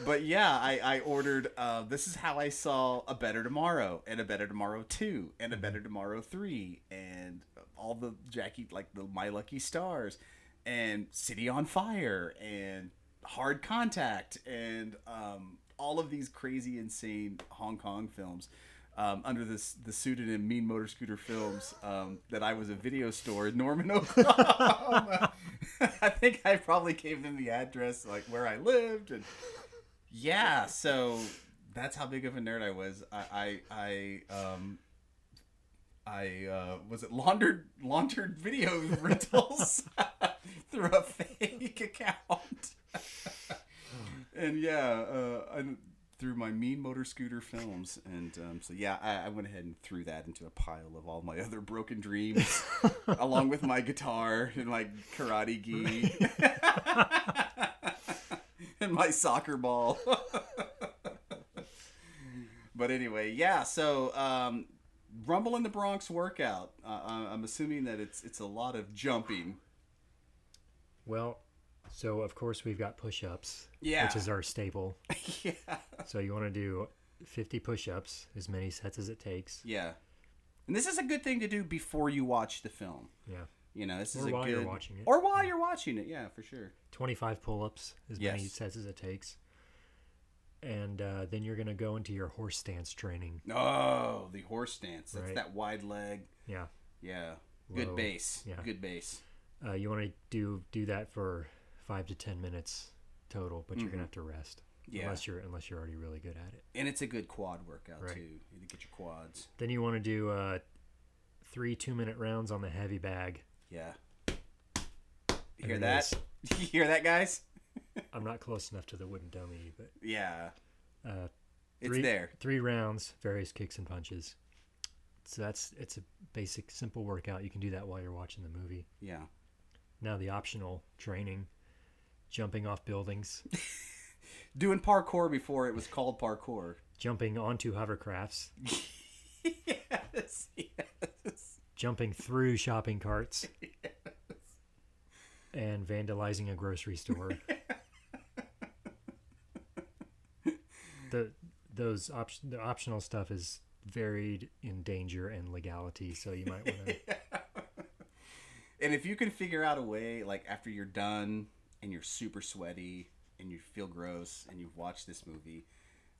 Speaker 3: But yeah, I, I ordered, uh, this is how I saw A Better Tomorrow and A Better Tomorrow 2 and A Better Tomorrow 3 and all the Jackie, like the My Lucky Stars and City on Fire and Hard Contact and um, all of these crazy, insane Hong Kong films. Um, under this the pseudonym Mean Motor Scooter Films, um, that I was a video store in Norman, Oklahoma. I think I probably gave them the address, like where I lived, and yeah. So that's how big of a nerd I was. I I, I um I uh, was it laundered laundered video rentals through a fake account, and yeah, uh, I, through my Mean Motor Scooter films, and um, so yeah, I, I went ahead and threw that into a pile of all my other broken dreams, along with my guitar and my karate gi, and my soccer ball. but anyway, yeah. So um, Rumble in the Bronx workout. Uh, I- I'm assuming that it's it's a lot of jumping.
Speaker 4: well, so of course we've got push-ups,
Speaker 3: Yeah.
Speaker 4: which is our staple.
Speaker 3: yeah.
Speaker 4: So you want to do 50 push-ups, as many sets as it takes.
Speaker 3: Yeah. And this is a good thing to do before you watch the film.
Speaker 4: Yeah.
Speaker 3: You know, this
Speaker 4: Or
Speaker 3: is a
Speaker 4: while
Speaker 3: good
Speaker 4: you're watching it.
Speaker 3: Or while you're watching it, yeah, for sure.
Speaker 4: 25 pull-ups, as many sets as it takes. And uh, then you're going to go into your horse stance training.
Speaker 3: Oh, the horse stance. That's
Speaker 4: Right.
Speaker 3: that wide leg.
Speaker 4: Yeah.
Speaker 3: Yeah. Good
Speaker 4: low.
Speaker 3: base.
Speaker 4: Yeah.
Speaker 3: Good base.
Speaker 4: Uh, you want to do do that for five to ten minutes total, but you're gonna have to rest.
Speaker 3: Mm-hmm. Yeah.
Speaker 4: Unless you're unless you're already really good at it.
Speaker 3: And it's a good quad workout
Speaker 4: Right.
Speaker 3: too. You get your quads.
Speaker 4: Then you want to do uh, three two minute rounds on the heavy bag.
Speaker 3: Yeah. You hear that? you hear that, guys?
Speaker 4: I'm not close enough to the wooden dummy, but
Speaker 3: Yeah.
Speaker 4: uh,
Speaker 3: It's
Speaker 4: three,
Speaker 3: there.
Speaker 4: Three rounds, various kicks and punches. So that's it's a basic, simple workout. You can do that while you're watching the movie.
Speaker 3: Yeah.
Speaker 4: Now the optional training, jumping off buildings,
Speaker 3: Doing parkour before it was called parkour.
Speaker 4: jumping onto hovercrafts,
Speaker 3: yes. Yes.
Speaker 4: jumping through shopping carts, and vandalizing a grocery store. the those op- the optional stuff is varied in danger and legality, so you might want to.
Speaker 3: And if you can figure out a way, like after you're done and you're super sweaty and you feel gross and you've watched this movie,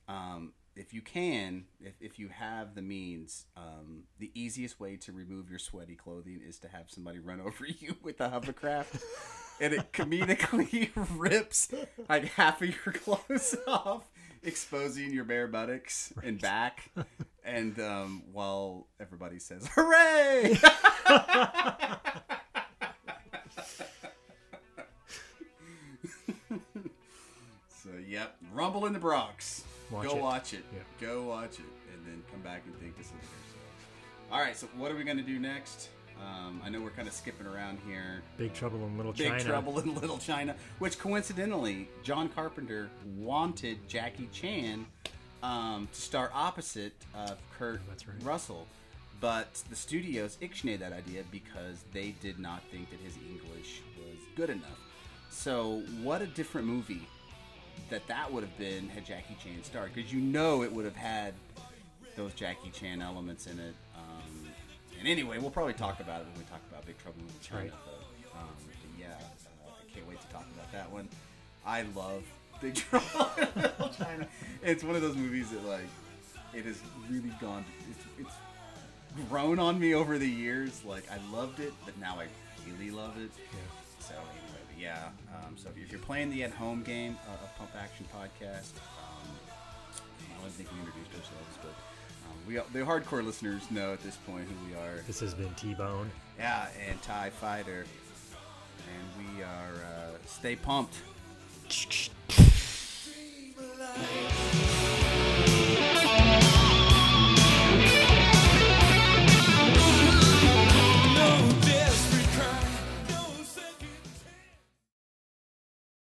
Speaker 3: um, if you can, if, if you have the means, um, the easiest way to remove your sweaty clothing is to have somebody run over you with a hovercraft. and it comedically rips like half of your clothes off, exposing your bare buttocks and back. And um, while everybody says, Hooray! Yep, Rumble in the Bronx.
Speaker 4: Watch
Speaker 3: Go
Speaker 4: it.
Speaker 3: watch it.
Speaker 4: Yep.
Speaker 3: Go watch it, and then come back and thank us later. So, all right. So what are we gonna do next? Um, I know we're kind of skipping around here.
Speaker 4: Big Trouble in Little
Speaker 3: Big
Speaker 4: China.
Speaker 3: Big Trouble in Little China, which coincidentally, John Carpenter wanted Jackie Chan um, to star opposite of Kurt
Speaker 4: right.
Speaker 3: Russell, but the studios ixnayed that idea because they did not think that his English was good enough. So, what a different movie that that would have been had Jackie Chan starred, because you know it would have had those Jackie Chan elements in it. Um, and anyway, we'll probably talk about it when we talk about Big Trouble in Little China.
Speaker 4: Right.
Speaker 3: But, um, but yeah, uh, I can't wait to talk about that one. I love Big Trouble in Little China. It's one of those movies that like it has really gone. It's, it's grown on me over the years. Like I loved it, but now I really love it. So anyway, but yeah. Um, so if you're playing the at-home game uh, of Pump Action Podcast, um, I don't think we introduced ourselves, but um, we the hardcore listeners know at this point who we are.
Speaker 4: This has been T Bone.
Speaker 3: Yeah, and Tie Fighter, and we are uh, stay pumped.
Speaker 5: Dream alive.